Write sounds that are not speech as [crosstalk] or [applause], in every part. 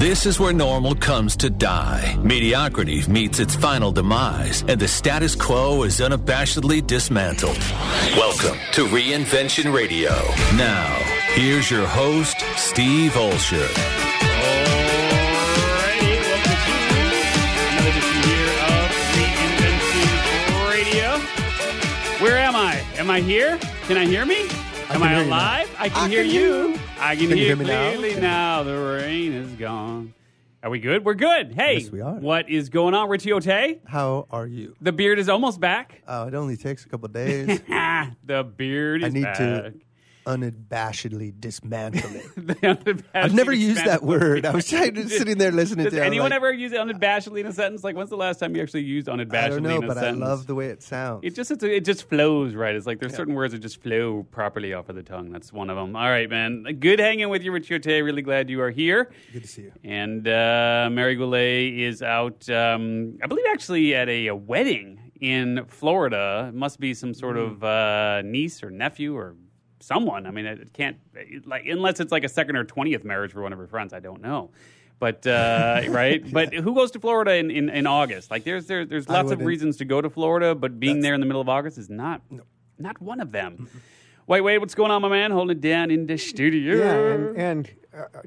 This is where normal comes to die. Mediocrity meets its final demise, and the status quo is unabashedly dismantled. Welcome to Reinvention Radio. Now, here's your host, Steve Olsher. Alrighty, welcome to another edition here of Reinvention Radio. Where am I? Am I here? Can I hear me? Am can I hear you alive? I can I hear can you. Hear. I can, Can you hear hear me now? clearly now. The rain is gone. Are we good? We're good. Hey, Yes, we are. what is going on, Richie Ote? How are you? The beard is almost back. Oh, it only takes a couple days. [laughs] The beard is I need back. to unabashedly dismantle it. [laughs] Unabashedly I've never used that word. I was trying to sitting there listening Does to it. Anyone like, ever use unabashedly in a sentence? Like, when's the last time you actually used unabashedly I don't know, but I love the way it sounds. It just it's, it just flows right. It's like there's certain words that just flow properly off of the tongue. That's one of them. All right, man. Good hanging with you, Richie Ote. Really glad you are here. Good to see you. And uh, Mary Goulet is out, um, I believe, actually at a, a wedding in Florida. It must be some sort of uh, niece or nephew or someone. I mean, it it can't like unless it's like a second or twentieth marriage for one of her friends. I don't know. But uh, [laughs] right, but who goes to Florida in, in, in August? Like, there's there, there's lots of reasons to go to Florida, but being That's- there in the middle of August is not not one of them. Wait, wait, what's going on, my man? Holding it down in the studio. Yeah, and, and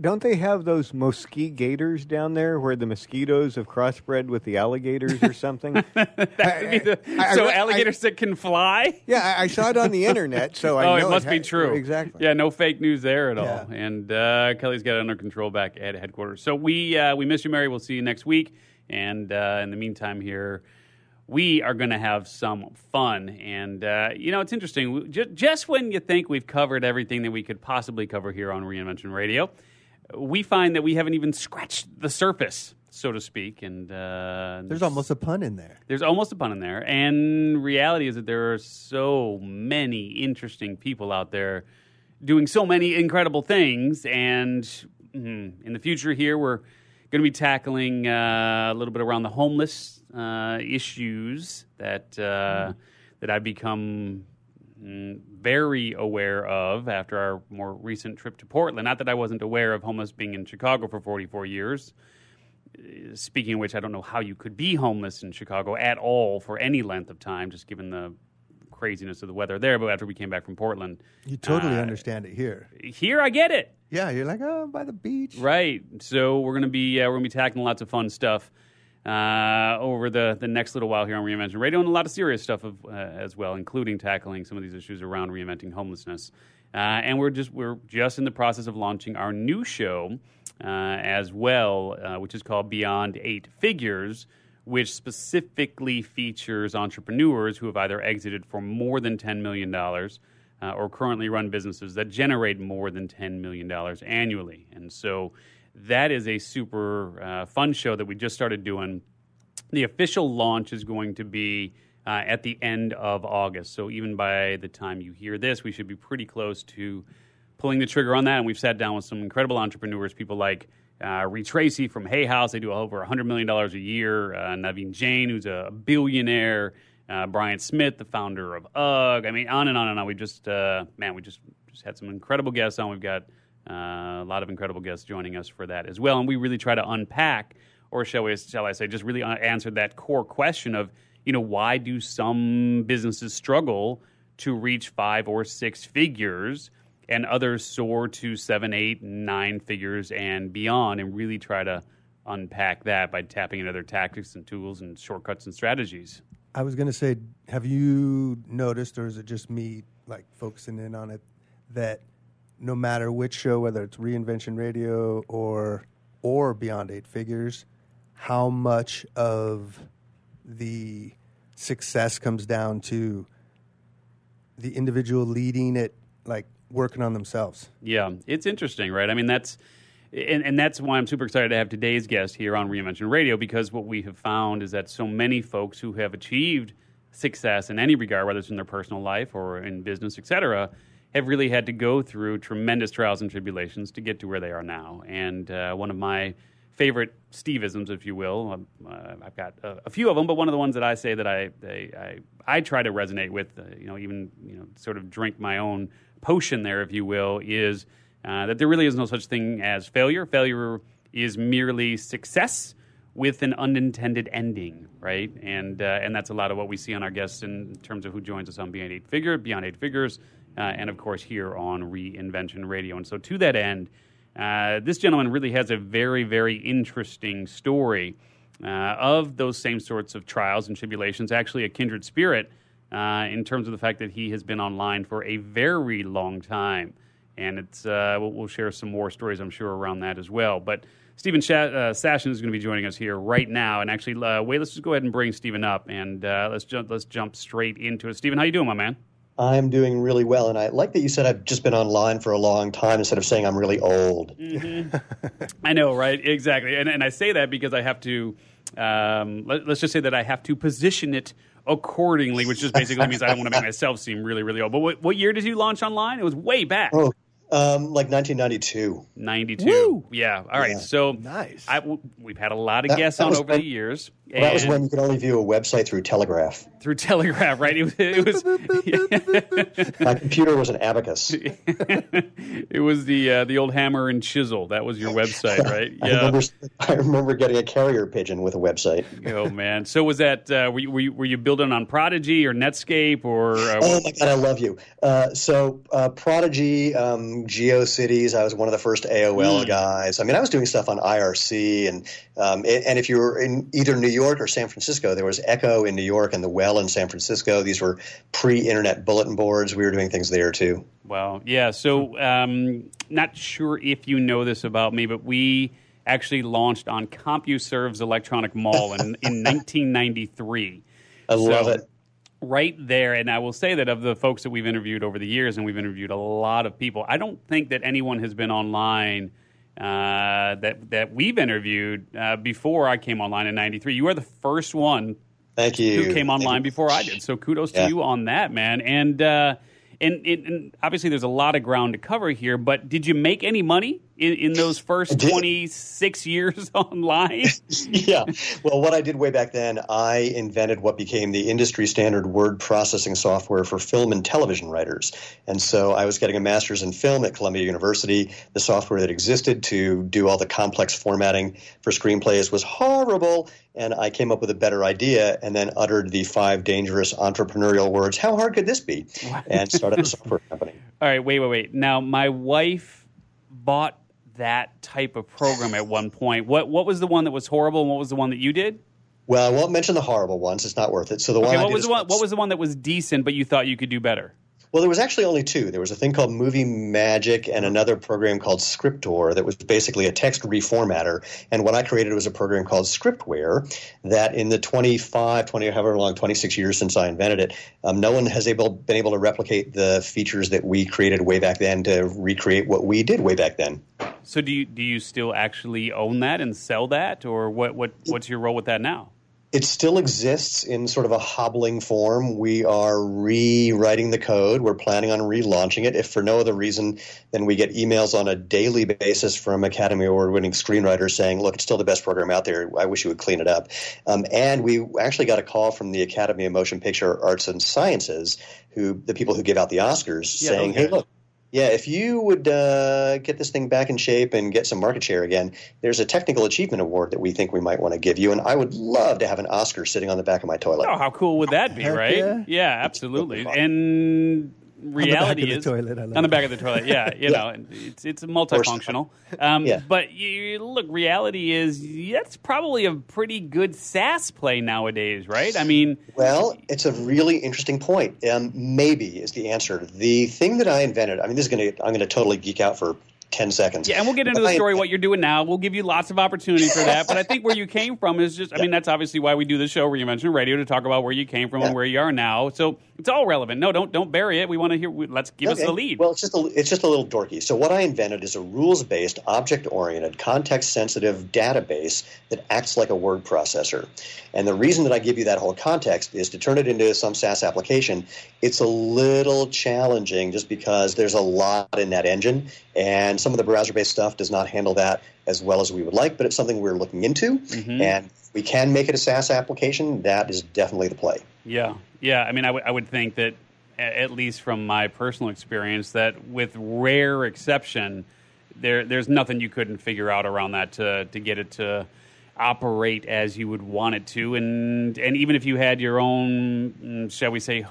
don't they have those mosquito gators down there where the mosquitoes have crossbred with the alligators or something? [laughs] Be the- I- so I- alligators that can fly. yeah, I, I saw it on the [laughs] internet, so I oh, know it must be ha- true. Exactly. Yeah, no fake news there at all. Yeah. And uh, Kelly's got it under control back at headquarters. So we uh, we miss you, Mary. We'll see you next week. And uh, in the meantime, here we are going to have some fun. And uh, you know, it's interesting. Just when you think we've covered everything that we could possibly cover here on Reinvention Radio, we find that we haven't even scratched the surface, so to speak. And uh, There's almost a pun in there. there's almost a pun in there. And reality is that there are so many interesting people out there doing so many incredible things. And mm, in the future, here, we're going to be tackling uh, a little bit around the homeless uh, issues that, uh, that I've become mm, very aware of after our more recent trip to Portland. Not that I wasn't aware of homeless being in Chicago for 44 years speaking of which, I don't know how you could be homeless in Chicago at all for any length of time, just given the craziness of the weather there. But after we came back from Portland, You totally uh, understand it here. here I get it. Yeah, you're like, oh, by the beach. Right. So we're gonna be uh, we're gonna be tackling lots of fun stuff uh, over the the next little while here on Reinvention Radio, and a lot of serious stuff of, uh, as well, including tackling some of these issues around reinventing homelessness. Uh, and we're just we're just in the process of launching our new show uh, as well, uh, which is called Beyond Eight Figures. Which specifically features entrepreneurs who have either exited for more than $10 million uh, or currently run businesses that generate more than $10 million annually. And so that is a super uh, fun show that we just started doing. The official launch is going to be uh, at the end of August. So even by the time you hear this, we should be pretty close to pulling the trigger on that. And we've sat down with some incredible entrepreneurs, people like uh, Reid Tracy from Hay House. They do over $100 million a year. Uh, Naveen Jain, who's a billionaire. Uh, Brian Smith, the founder of UGG. I mean, on and on and on. We just, uh, man, we just, just had some incredible guests on. We've got uh, a lot of incredible guests joining us for that as well. And we really try to unpack, or shall, we, shall I say, just really uh, answer that core question of, you know, why do some businesses struggle to reach five or six figures and others soar to seven, eight, nine figures and beyond, and really try to unpack that by tapping into their tactics and tools and shortcuts and strategies. I was going to say, have you noticed, or is it just me like focusing in on it, that no matter which show, whether it's Reinvention Radio or or Beyond Eight Figures, how much of the success comes down to the individual leading it, like working on themselves. Yeah, it's interesting, right? I mean, that's and, and that's why I'm super excited to have today's guest here on Reinvention Radio because what we have found is that so many folks who have achieved success in any regard, whether it's in their personal life or in business, et cetera, have really had to go through tremendous trials and tribulations to get to where they are now. And uh, one of my favorite Steveisms, if you will, um, uh, I've got a, a few of them, but one of the ones that I say that I I, I, I try to resonate with, uh, you know, even you know, sort of drink my own potion there, if you will, is uh, that there really is no such thing as failure. Failure is merely success with an unintended ending, right? And uh, and that's a lot of what we see on our guests in terms of who joins us on Beyond Eight Figure, Beyond Eight Figures, uh, and of course here on Reinvention Radio. And so to that end, uh, this gentleman really has a very very interesting story uh, of those same sorts of trials and tribulations. Actually, a kindred spirit uh, in terms of the fact that he has been online for a very long time. And it's uh, we'll, we'll, share some more stories, I'm sure, around that as well. But Steven Sh- uh, Sashen is going to be joining us here right now. And actually, uh, wait, let's just go ahead and bring Steven up, and uh, let's jump let's jump straight into it. Steven, how you doing, my man? I'm doing really well, and I like that you said I've just been online for a long time instead of saying I'm really old. Mm-hmm. [laughs] I know, right? Exactly, and, and I say that because I have to. Um, let, us just say that I have to position it accordingly, which just basically means I don't want to make myself seem really, really old. But what, what year did you launch online? It was way back. Oh, um, like 1992. 92. Woo! Yeah. All right. Yeah. So nice. I, we've had a lot of that, guests that on over when, the years. Well, that was when you could only view a website through Telegraph. Through Telegraph, right? It, it was. [laughs] My computer was an abacus. [laughs] it was the uh, the old hammer and chisel. That was your website, right? [laughs] Yeah. I remember, I remember getting a carrier pigeon with a website. oh man! So was that uh, were, you, were, you, were you building on Prodigy or Netscape or? Uh, oh my god, I love you. Uh, so uh, Prodigy. Um, GeoCities. I was one of the first AOL mm. guys. I mean, I was doing stuff on IRC, and um, and if you were in either New York or San Francisco, there was Echo in New York and the Well in San Francisco. These were pre-internet bulletin boards. We were doing things there too. Wow. Yeah. So, um, not sure if you know this about me, but we actually launched on CompuServe's Electronic Mall in, [laughs] in 1993. I love it right there. And I will say that of the folks that we've interviewed over the years, and we've interviewed a lot of people, I don't think that anyone has been online uh, that that we've interviewed uh, before I came online in '93. You are the first one. Thank you. Who came online before I did? So kudos yeah. to you on that, man. And uh, and, and, obviously there's a lot of ground to cover here, but did you make any money in, in those first 26 years [laughs] online? [laughs] yeah. Well, what I did way back then, I invented what became the industry standard word processing software for film and television writers. And so I was getting a master's in film at Columbia University. The software that existed to do all the complex formatting for screenplays was horrible and I came up with a better idea and then uttered the five dangerous entrepreneurial words, how hard could this be? And started a [laughs] software company. All right, wait, wait, wait. Now, my wife bought that type of program at one point. What what was the one that was horrible and what was the one that you did? Well, I won't mention the horrible ones. It's not worth it. So the okay, one what was the one what was the one that was decent but you thought you could do better? Well, there was actually only two. There was a thing called Movie Magic and another program called Scriptor that was basically a text reformatter. And what I created was a program called Scriptware that in the 25, 20, however long, 26 years since I invented it, um, no one has able been able to replicate the features that we created way back then to recreate what we did way back then. So do you, do you still actually own that and sell that? Or what, what, what's your role with that now? It still exists in sort of a hobbling form. We are rewriting the code. We're planning on relaunching it. If for no other reason than we get emails on a daily basis from Academy Award winning screenwriters saying, look, it's still the best program out there. I wish you would clean it up. Um, and we actually got a call from the Academy of Motion Picture Arts and Sciences, who the people who give out the Oscars, yeah, saying, okay. hey, look, yeah, if you would uh, get this thing back in shape and get some market share again, there's a technical achievement award that we think we might want to give you, and I would love to have an Oscar sitting on the back of my toilet. Oh, how cool would that be, right? Yeah, yeah absolutely. And reality is toilet, on the back of the toilet. Yeah, you yeah. [laughs] know, it's it's multifunctional. Um, [laughs] yeah. But you, look, reality is that's probably a pretty good SaaS play nowadays, right? I mean, well, it's a really interesting point. Um, maybe is the answer. The thing that I invented. I mean, this is going to I'm going to totally geek out for 10 seconds. Yeah, and we'll get into the story, what you're doing now. We'll give you lots of opportunity for that. But I think where you came from is just, I mean, that's obviously why we do the show, where you mentioned Radio, to talk about where you came from yeah. and where you are now. So it's all relevant. No, don't don't bury it. We want to hear, let's give okay. us the lead. Well, it's just, a, it's just a little dorky. So what I invented is a rules based, object oriented, context sensitive database that acts like a word processor. And the reason that I give you that whole context is to turn it into some SaaS application. It's a little challenging just because there's a lot in that engine, and some of the browser based stuff does not handle that as well as we would like, but it's something we're looking into. Mm-hmm. And we can make it a SaaS application. That is definitely the play. Yeah. Yeah. I mean, I, w- I would think that, at least from my personal experience, that with rare exception, there there's nothing you couldn't figure out around that to to get it to operate as you would want it to and and even if you had your own mm, shall we say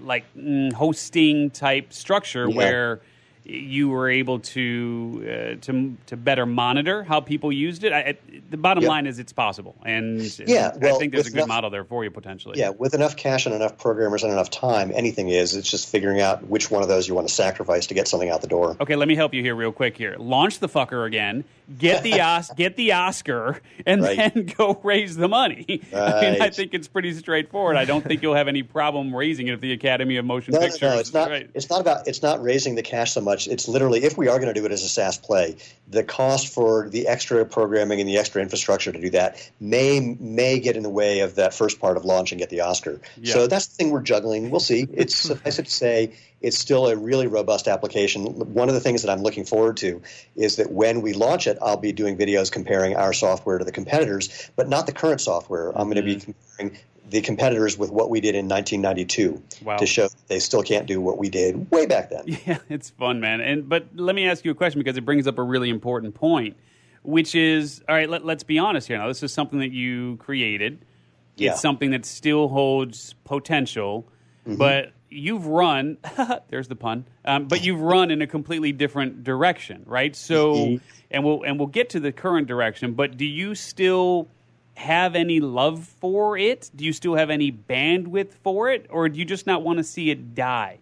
like mm, hosting type structure Yeah. where you were able to uh, to to better monitor how people used it. I, I, the bottom Yeah. line is it's possible, and Yeah, I well, think there's a good enough- model there for you potentially. Yeah, with enough cash and enough programmers and enough time, anything is. It's just figuring out which one of those you want to sacrifice to get something out the door. Okay, let me help you here real quick. Here, launch the fucker again. Get the [laughs] Os- get the Oscar, and Right. then [laughs] go raise the money. [laughs] I mean, I think it's pretty straightforward. I don't think you'll have any problem raising it if the Academy of Motion No, no, Pictures. no, it's not. Right. It's not about. It's not raising the cash so much. It's literally, if we are going to do it as a SaaS play, the cost for the extra programming and the extra infrastructure to do that may may get in the way of that first part of launch and get the Oscar. Yeah. So that's the thing we're juggling. We'll see. It's [laughs] suffice it to say, it's still a really robust application. One of the things that I'm looking forward to is that when we launch it, I'll be doing videos comparing our software to the competitors, but not the current software. I'm going to be mm-hmm. comparing the competitors with what we did in 1992 Wow. to show they still can't do what we did way back then. [laughs] Yeah, it's fun, man. And but let me ask you a question because it brings up a really important point, which is all right. Let, let's be honest here. Now, this is something that you created. Yeah. It's something that still holds potential, Mm-hmm. but you've run. [laughs] there's the pun. Um, but you've run in a completely different direction, right? So, Mhm. and we'll and we'll get to the current direction. But do you still have any love for it? Do you still have any bandwidth for it, or do you just not want to see it die?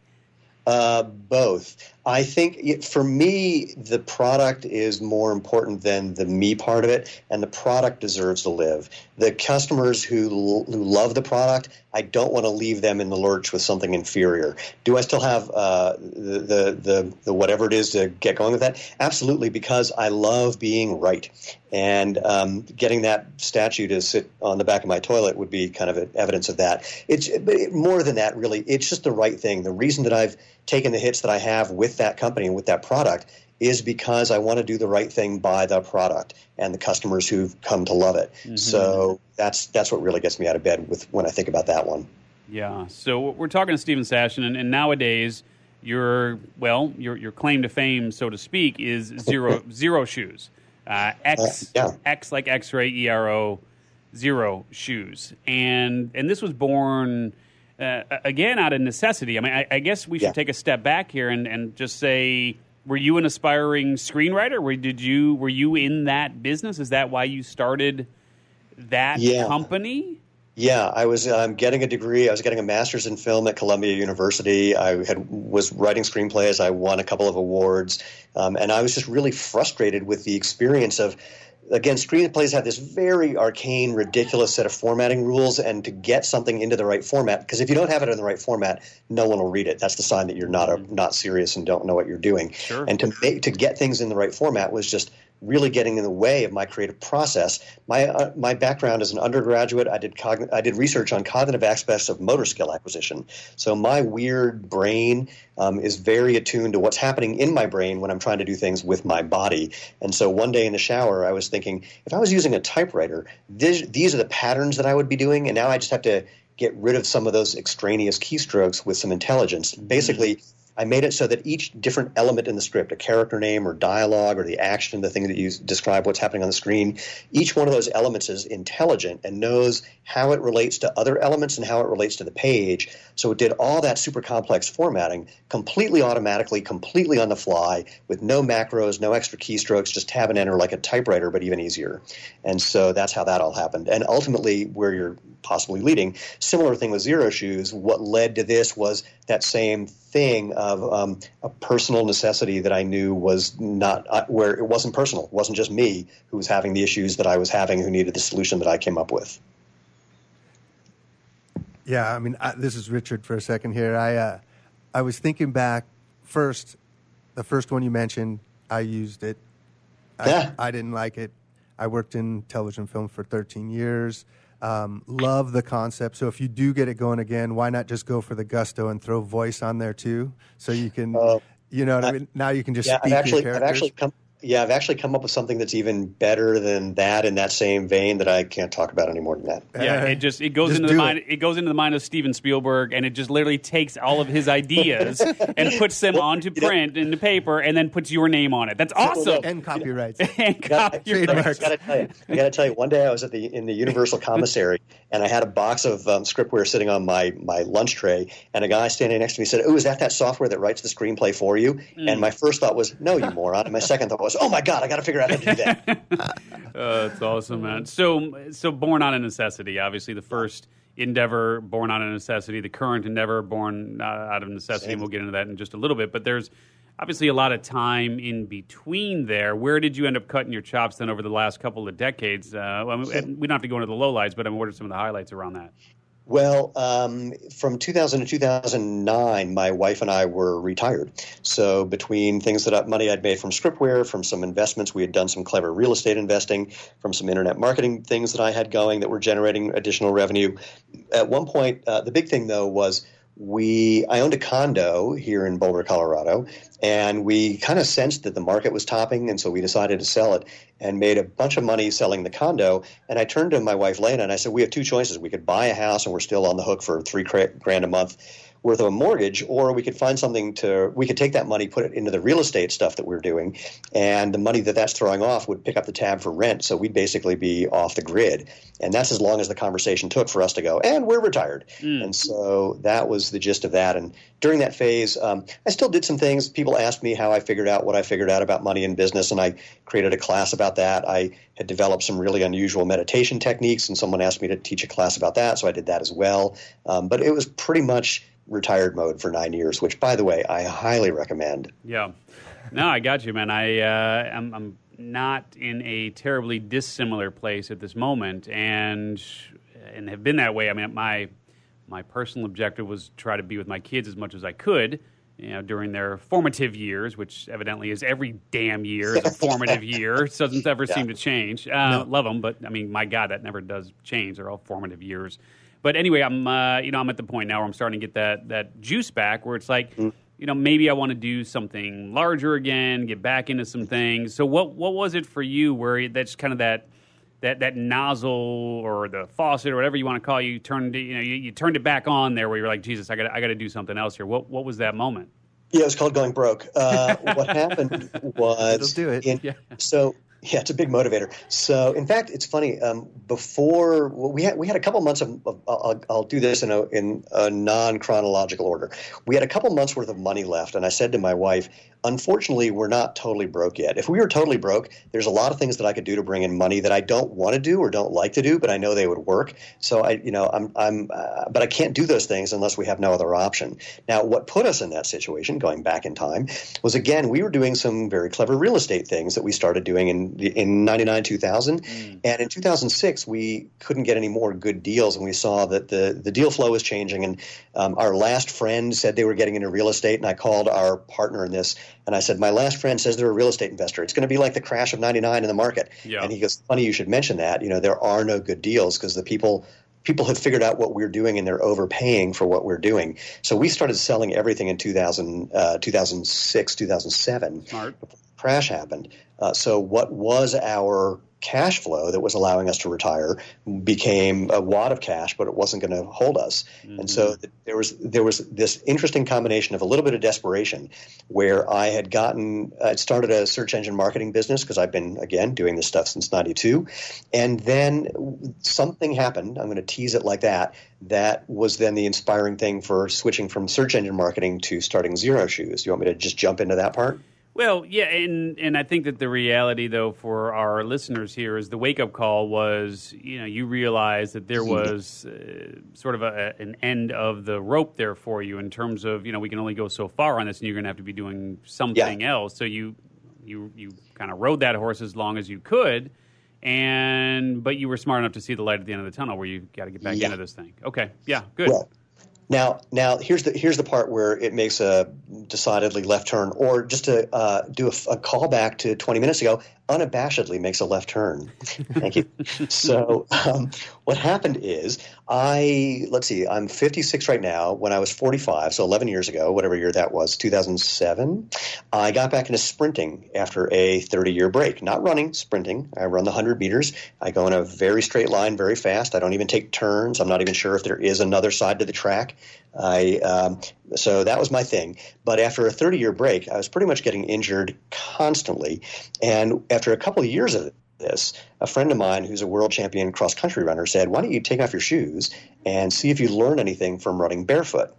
Uh, both. I think for me, the product is more important than the me part of it, and the product deserves to live. The customers who, who love the product, I don't want to leave them in the lurch with something inferior. Do I still have uh, the, the, the, the whatever it is to get going with that? Absolutely, because I love being right. And um, getting that statue to sit on the back of my toilet would be kind of evidence of that. It's it, more than that, really. It's just the right thing. The reason that I've taken the hits that I have with that company and with that product is because I want to do the right thing by the product and the customers who've come to love it. So that's that's what really gets me out of bed with when I think about that one. Yeah. So we're talking to Steven Sashen, and, and nowadays your well, your your claim to fame, so to speak, is Xero [laughs] Xero shoes. Uh, X Uh, yeah. X like X ray E R O Xero shoes, and and this was born. Uh, again, out of necessity. I mean, I, I guess we should Yeah. take a step back here and, and just say, were you an aspiring screenwriter? Were did you were you in that business? Is that why you started that Yeah. company? Yeah, I was um, getting a degree. I was getting a master's in film at Columbia University. I had was writing screenplays. I won a couple of awards, um, and I was just really frustrated with the experience of. Again, screenplays have this very arcane, ridiculous set of formatting rules, and to get something into the right format, because if you don't have it in the right format, no one will read it. That's the sign that you're not a, mm-hmm. not serious and don't know what you're doing. Sure. And to make to get things in the right format was just really getting in the way of my creative process. My uh, my background as an undergraduate, I did I did research on cognitive aspects of motor skill acquisition. So my weird brain um, is very attuned to what's happening in my brain when I'm trying to do things with my body. And so one day in the shower, I was thinking, if I was using a typewriter, this, these are the patterns that I would be doing, and now I just have to get rid of some of those extraneous keystrokes with some intelligence. Basically. I made it so that each different element in the script, a character name or dialogue or the action, the thing that you describe what's happening on the screen, each one of those elements is intelligent and knows how it relates to other elements and how it relates to the page. So it did all that super complex formatting completely automatically, completely on the fly, with no macros, no extra keystrokes, just tab and enter like a typewriter, but even easier. And so that's how that all happened. And ultimately, where you're possibly leading, similar thing with Xero Shoes, what led to this was that same thing of um, a personal necessity that I knew was not uh, where it wasn't personal. It wasn't just me who was having the issues that I was having who needed the solution that I came up with. Yeah, I mean, I, this is Richard for a second here. I uh, I was thinking back first, the first one you mentioned, I used it. I, Yeah. I didn't like it. I worked in television film for 13 years. Um, love the concept. So if you do get it going again, why not just go for the gusto and throw voice on there too? So you can, Uh, you know what I, I- mean? Now you can just yeah, speak I've actually, your I've actually come, yeah, I've actually come up with something that's even better than that in that same vein that I can't talk about any more than that. Yeah, it just it goes Just into the mind. It. goes into the mind of Steven Spielberg, and it just literally takes all of his ideas [laughs] and puts them onto you know- print into paper, and then puts your name on it. That's awesome. and copyrights. [laughs] and gotta- copyright. Trademarks. I gotta tell you, I gotta tell you. One day I was at the in the Universal [laughs] Commissary, and I had a box of um, scriptware sitting on my my lunch tray, and a guy standing next to me said, "Oh, is that that software that writes the screenplay for you?" And my first thought was, "No, you moron." And my second thought was, "Oh my god, I got to figure out how to do that." Uh, [laughs] that's awesome, man. So, so born out of necessity. Obviously, the first endeavor born out of necessity. The current endeavor born uh, out of necessity. And we'll get into that in just a little bit. But there's obviously a lot of time in between there. Where did you end up cutting your chops then over the last couple of decades? Uh, we don't have to go into the lowlights, but I mean, what are some of the highlights around that? Well, um, from 2000 to 2009, my wife and I were retired. So between things that I, money I'd made from scriptware, from some investments, we had done some clever real estate investing, from some internet marketing things that I had going that were generating additional revenue. At one point, uh, the big thing though was we I owned a condo here in Boulder, Colorado, and we kind of sensed that the market was topping, and so we decided to sell it and made a bunch of money selling the condo. And I turned to my wife Lena and I said, "We have two choices: we could buy a house, and we're still on the hook for three grand a month." Worth of a mortgage, or we could find something to. We could take that money, put it into the real estate stuff that we're doing, and the money that that's throwing off would pick up the tab for rent. So we'd basically be off the grid, and that's as long as the conversation took for us to go. And we're retired, and so that was the gist of that. And during that phase, um, I still did some things. People asked me how I figured out what I figured out about money and business, and I created a class about that. I had developed some really unusual meditation techniques, and someone asked me to teach a class about that, so I did that as well. Um, but it was pretty much retired mode for nine years, which, by the way, I highly recommend. Yeah. No, I got you, man. I uh, I'm, I'm not in a terribly dissimilar place at this moment, and and have been that way. I mean, my my personal objective was try to be with my kids as much as I could. You know, during their formative years, which evidently is every damn year is a formative [laughs] year. It doesn't ever seem to change. Uh, Love them, but I mean, my God, that never does change. They're all formative years. But anyway, I'm uh, you know I'm at the point now where I'm starting to get that that juice back, where it's like, you know, maybe I want to do something larger again, get back into some things. So what what was it for you where that's kind of that that that nozzle or the faucet or whatever you want to call it, you turned it, you know you, you turned it back on there where you're like Jesus I got I got to do something else here. What what was that moment? Yeah, it was called going broke. Uh, what happened [laughs] was It'll do it. in- Yeah. So yeah, it's a big motivator. So in fact, it's funny. Um, before well, we had we had a couple months of, of I'll, I'll do this in a in a non chronological order. We had a couple months worth of money left, and I said to my wife, "Unfortunately, we're not totally broke yet. If we were totally broke, there's a lot of things that I could do to bring in money that I don't want to do or don't like to do, but I know they would work. So I, you know, I'm I'm, uh, but I can't do those things unless we have no other option. Now, what put us in that situation, going back in time, was again we were doing some very clever real estate things that we started doing in in 99 2000 and in 2006 we couldn't get any more good deals and we saw that the the deal flow was changing. And um, our last friend said they were getting into real estate and i called our partner in this and i said my last friend says they're a real estate investor. It's going to be like the crash of 99 in the market. Yeah. and he goes funny you should mention that. You know there are no good deals because the people people have figured out what we're doing and they're overpaying for what we're doing. So we started selling everything in 2000 uh, 2006 2007 Smart. Crash happened. Uh, so what was our cash flow that was allowing us to retire became a wad of cash, but it wasn't going to hold us. And so th- there was there was this interesting combination of a little bit of desperation, where I had gotten I'd started a search engine marketing business because I've been again doing this stuff since '92, and then something happened. I'm going to tease it like that. That was then the inspiring thing for switching from search engine marketing to starting Xero Shoes. You want me to just jump into that part? Well, yeah, and and I think that the reality, though, for our listeners here is the wake up call was, you know, you realized that there was uh, sort of a, an end of the rope there for you in terms of, you know, we can only go so far on this, and you're going to have to be doing something else. So you you you kind of rode that horse as long as you could, and but you were smart enough to see the light at the end of the tunnel where you got to get back Yeah. into this thing. Okay, yeah, good. Well, now, now here's the here's the part where it makes a decidedly left turn. Or just to uh, do a, a callback to 20 minutes ago, unabashedly makes a left turn. [laughs] Thank you. so, um, what happened is, I, let's see, I'm 56 right now. When I was 45, so 11 years ago, whatever year that was, 2007, I got back into sprinting after a 30 year break. Not running, sprinting. I run the 100 meters. I go in a very straight line, very fast. I don't even take turns. I'm not even sure if there is another side to the track. I um, so that was my thing. But after a 30 year break, I was pretty much getting injured constantly. And after a couple of years of this, a friend of mine who's a world champion cross country runner said, "Why don't you take off your shoes and see if you learn anything from running barefoot?"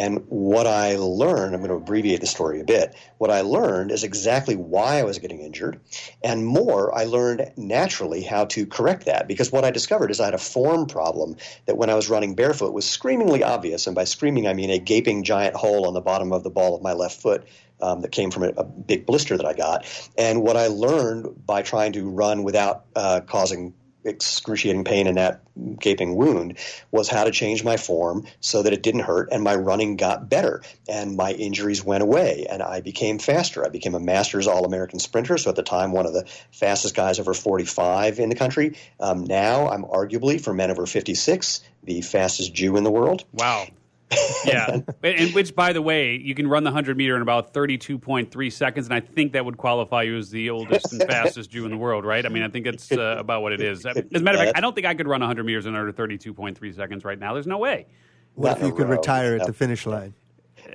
And what I learned, I'm going to abbreviate the story a bit. What I learned is exactly why I was getting injured. And more, I learned naturally how to correct that because what I discovered is I had a form problem that when I was running barefoot was screamingly obvious. And by screaming, I mean a gaping giant hole on the bottom of the ball of my left foot um, that came from a, a, big blister that I got. And what I learned by trying to run without uh, causing excruciating pain in that gaping wound was how to change my form so that it didn't hurt and my running got better and my injuries went away and I became faster. I became a Masters All American sprinter, so at the time one of the fastest guys over 45 in the country. Um, now I'm arguably for men over 56 the fastest Jew in the world. Wow yeah, [laughs] and which, by the way, you can run the hundred meter in about thirty-two point three seconds, and I think that would qualify you as the oldest and [laughs] fastest Jew in the world, right? I mean, I think that's uh, [laughs] about what it is. As a matter of fact, I don't think I could run hundred meters in under thirty-two point three seconds right now. There's no way. What if you could retire at the finish line?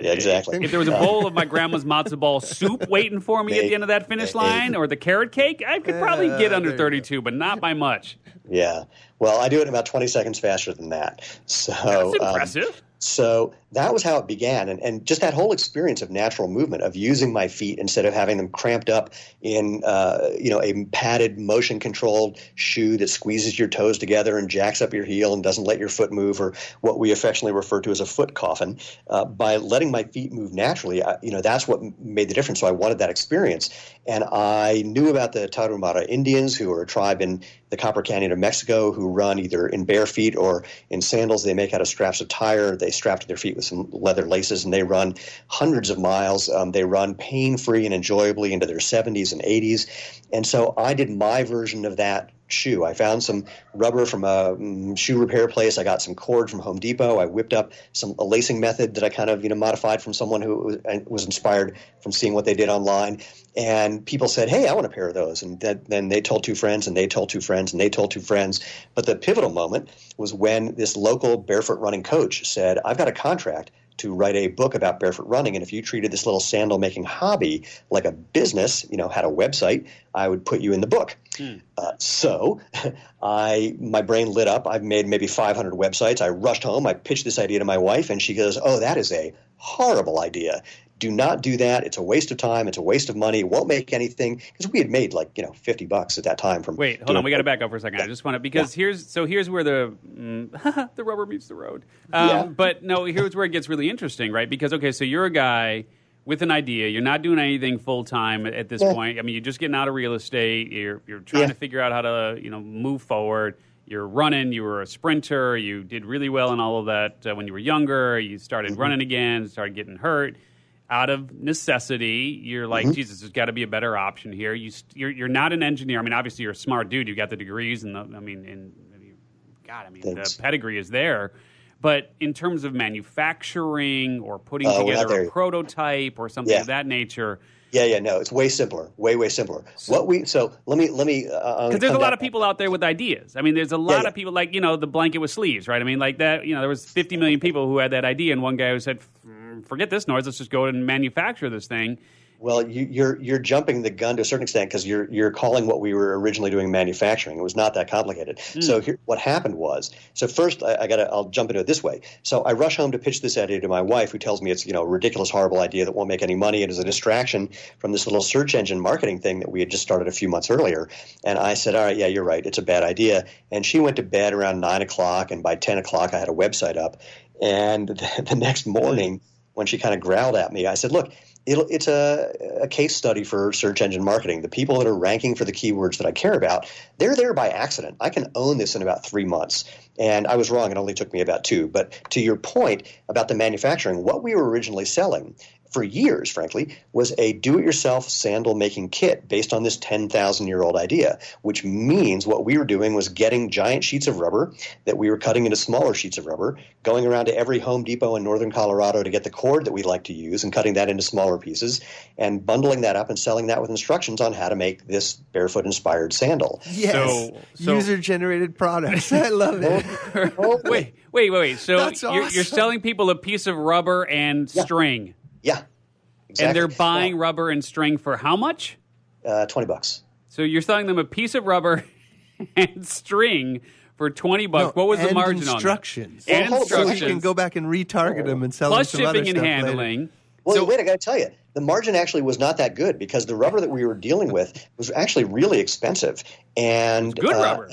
Yeah, exactly. If there was a bowl of my grandma's matzo ball soup waiting for me at the end of that finish line, or the carrot cake, I could probably get under 32, but not by much. Yeah. Well, I do it in about 20 seconds faster than that. So that's um, impressive. Um, so that was how it began. And, and just that whole experience of natural movement, of using my feet instead of having them cramped up in, uh, you know, a padded, motion controlled shoe that squeezes your toes together and jacks up your heel and doesn't let your foot move, or what we affectionately refer to as a foot coffin. Uh, by letting my feet move naturally, I, you know, that's what made the difference. So I wanted that experience. And I knew about the Tarahumara Indians, who are a tribe in the Copper Canyon of Mexico, who run either in bare feet or in sandals they make out of straps of tire. They strap to their feet with some leather laces, and they run hundreds of miles. Um, they run pain free and enjoyably into their 70s and 80s. And so I did my version of that shoe. I found some rubber from a um, shoe repair place. I got some cord from Home Depot. I whipped up some a lacing method that I kind of you know modified from someone who was, was inspired from seeing what they did online. And people said, "Hey, I want a pair of those." And that, then they told two friends, and they told two friends, and they told two friends. But the pivotal moment was when this local barefoot running coach said, "I've got a contract." to write a book about barefoot running. And if you treated this little sandal making hobby like a business, you know, had a website, I would put you in the book. Hmm. Uh, so [laughs] I, my brain lit up. I've made maybe 500 websites. I rushed home. I pitched this idea to my wife, and she goes, "Oh, that is a horrible idea do not do that. It's a waste of time. It's a waste of money. It won't make anything because we had made like you know fifty bucks at that time from. Wait, hold on. We got to back up for a second. Yeah. I just want to because yeah. here's so here's where the mm, [laughs] the rubber meets the road. Um, yeah. But no, here's where it gets really interesting, right? Because okay, so you're a guy with an idea. You're not doing anything full time at this yeah. point. I mean, you're just getting out of real estate. You're you're trying to figure out how to you know move forward. You're running. You were a sprinter. You did really well in all of that uh, when you were younger. You started mm-hmm. running again. Started getting hurt out of necessity, you're like, mm-hmm. Jesus, there's got to be a better option here. You, you're, you're not an engineer. I mean, obviously, you're a smart dude. You got the degrees, and the, I mean, and God, I mean, Thanks. the pedigree is there. But in terms of manufacturing or putting uh, together a prototype or something yeah. of that nature, yeah, yeah, no, it's way simpler, way, way simpler. So, what we so let me let me because uh, there's a lot of people out there with ideas. I mean, there's a lot yeah, yeah. of people like you know the blanket with sleeves, right? I mean, like that. You know, there was 50 million people who had that idea, and one guy who said, forget this noise. Let's just go and manufacture this thing. Well, you, are you're, you're jumping the gun to a certain extent because you're you're calling what we were originally doing manufacturing. It was not that complicated. Mm. So here, what happened was, so first I, I got to I'll jump into it this way. So I rush home to pitch this idea to my wife, who tells me it's you know a ridiculous, horrible idea that won't make any money. It is a distraction from this little search engine marketing thing that we had just started a few months earlier. And I said, all right, yeah, you're right. It's a bad idea. And she went to bed around nine o'clock, and by ten o'clock I had a website up. And [laughs] the next morning when she kind of growled at me, I said, "Look, it's a, a case study for search engine marketing. The people that are ranking for the keywords that I care about, they're there by accident. I can own this in about three months." And I was wrong; it only took me about two. But to your point about the manufacturing, what we were originally selling for years, frankly, was a do it yourself sandal making kit based on this 10,000 year old idea, which means what we were doing was getting giant sheets of rubber that we were cutting into smaller sheets of rubber, going around to every Home Depot in northern Colorado to get the cord that we like to use and cutting that into smaller pieces and bundling that up and selling that with instructions on how to make this barefoot inspired sandal. Yes. So- so- User generated products. [laughs] I love it. [laughs] Wait, wait, wait, wait. So That's you're, you're selling people a piece of rubber and string, Yeah. Exactly. and they're buying rubber and string for how much? uh, 20 bucks. So you're selling them a piece of rubber [laughs] and string for twenty bucks. No, what was the margin instructions. on that? And Well, hold on. So we can go back and retarget them and sell plus them some other shipping and stuff later. handling. Well, So- wait, I got to tell you, the margin actually was not that good because the rubber that we were dealing with was actually really expensive. And Good uh, rubber.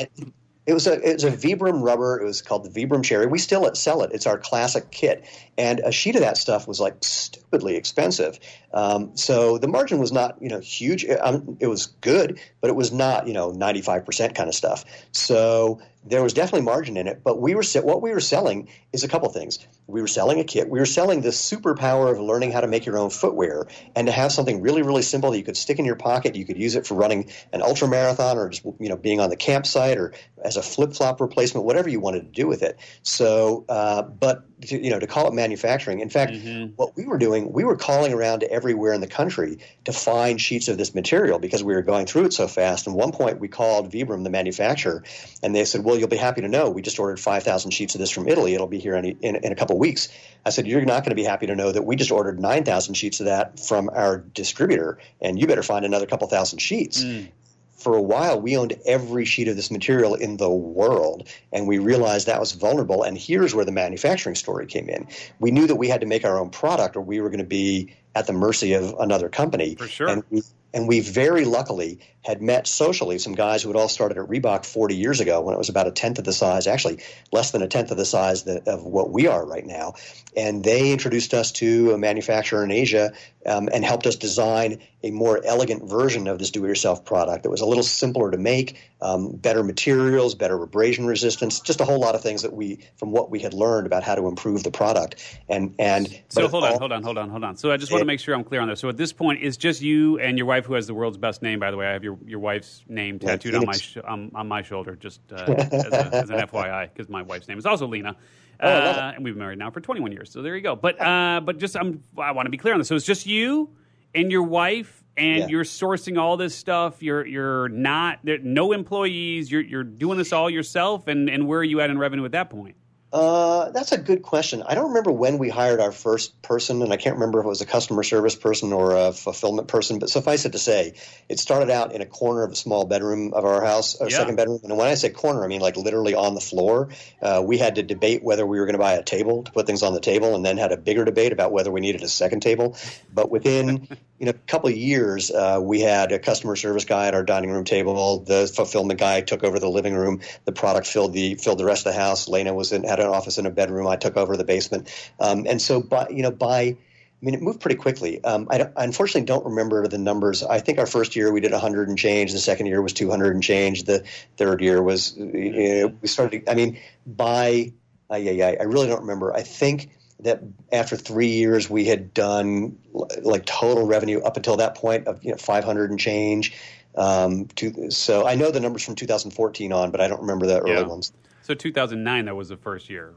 It was a it a Vibram rubber. It was called the Vibram Cherry. We still sell it. It's our classic kit, and a sheet of that stuff was like stupidly expensive. Um, so the margin was not you know huge. Um, it was good, but it was not you know ninety five percent kind of stuff. So there was definitely margin in it. But we were what we were selling is a couple things. We were selling a kit. We were selling the superpower of learning how to make your own footwear and to have something really really simple that you could stick in your pocket. You could use it for running an ultra marathon or just you know being on the campsite or as a flip flop replacement, whatever you wanted to do with it. So, uh, but to, you know, to call it manufacturing. In fact, mm-hmm. what we were doing, we were calling around to everywhere in the country to find sheets of this material because we were going through it so fast. And one point, we called Vibram, the manufacturer, and they said, "Well, you'll be happy to know we just ordered 5,000 sheets of this from Italy. It'll be here in, in, in a couple weeks." I said, "You're not going to be happy to know that we just ordered 9,000 sheets of that from our distributor, and you better find another couple thousand sheets." Mm. For a while we owned every sheet of this material in the world and we realized that was vulnerable and here's where the manufacturing story came in. We knew that we had to make our own product or we were going to be at the mercy of another company For sure. and we, and we very luckily had met socially some guys who had all started at Reebok 40 years ago when it was about a tenth of the size, actually less than a tenth of the size that, of what we are right now. And they introduced us to a manufacturer in Asia um, and helped us design a more elegant version of this do-it-yourself product that was a little simpler to make, um, better materials, better abrasion resistance, just a whole lot of things that we, from what we had learned about how to improve the product. And and So hold on, all- hold on, hold on, hold on. So I just want to make sure I'm clear on this. So at this point, it's just you and your wife who has the world's best name. By the way, I have your, your wife's name tattooed on my sh- on, on my shoulder, just uh, [laughs] as, a, as an FYI, because my wife's name is also Lena. Oh, Uh, and we've been married now for 21 years. So there you go. But uh, but just I'm, I want to be clear on this. So it's just you and your wife, and Yeah. you're sourcing all this stuff. You're you're not there, no employees. You're you're doing this all yourself. And and where are you at in revenue at that point? Uh, that's a good question. I don't remember when we hired our first person, and I can't remember if it was a customer service person or a fulfillment person. But suffice it to say, it started out in a corner of a small bedroom of our house, our Yeah. second bedroom. And when I say corner, I mean like literally on the floor. Uh, we had to debate whether we were going to buy a table to put things on the table, and then had a bigger debate about whether we needed a second table. But within [laughs] you know a couple of years, uh, we had a customer service guy at our dining room table. The fulfillment guy took over the living room. The product filled the filled the rest of the house. Lena was in, had an office in a bedroom. I took over the basement. Um, and so by you know by I mean, it moved pretty quickly. Um, I, I unfortunately don't remember the numbers. I think our first year we did 100 and change. The second year was 200 and change. The third year was you know, we started. I mean, by uh, yeah, yeah, I really don't remember. I think that after three years we had done like total revenue up until that point of you know 500 and change. Um, to, so I know the numbers from 2014 on, but I don't remember the early Yeah. ones. So 2009, that was the first year.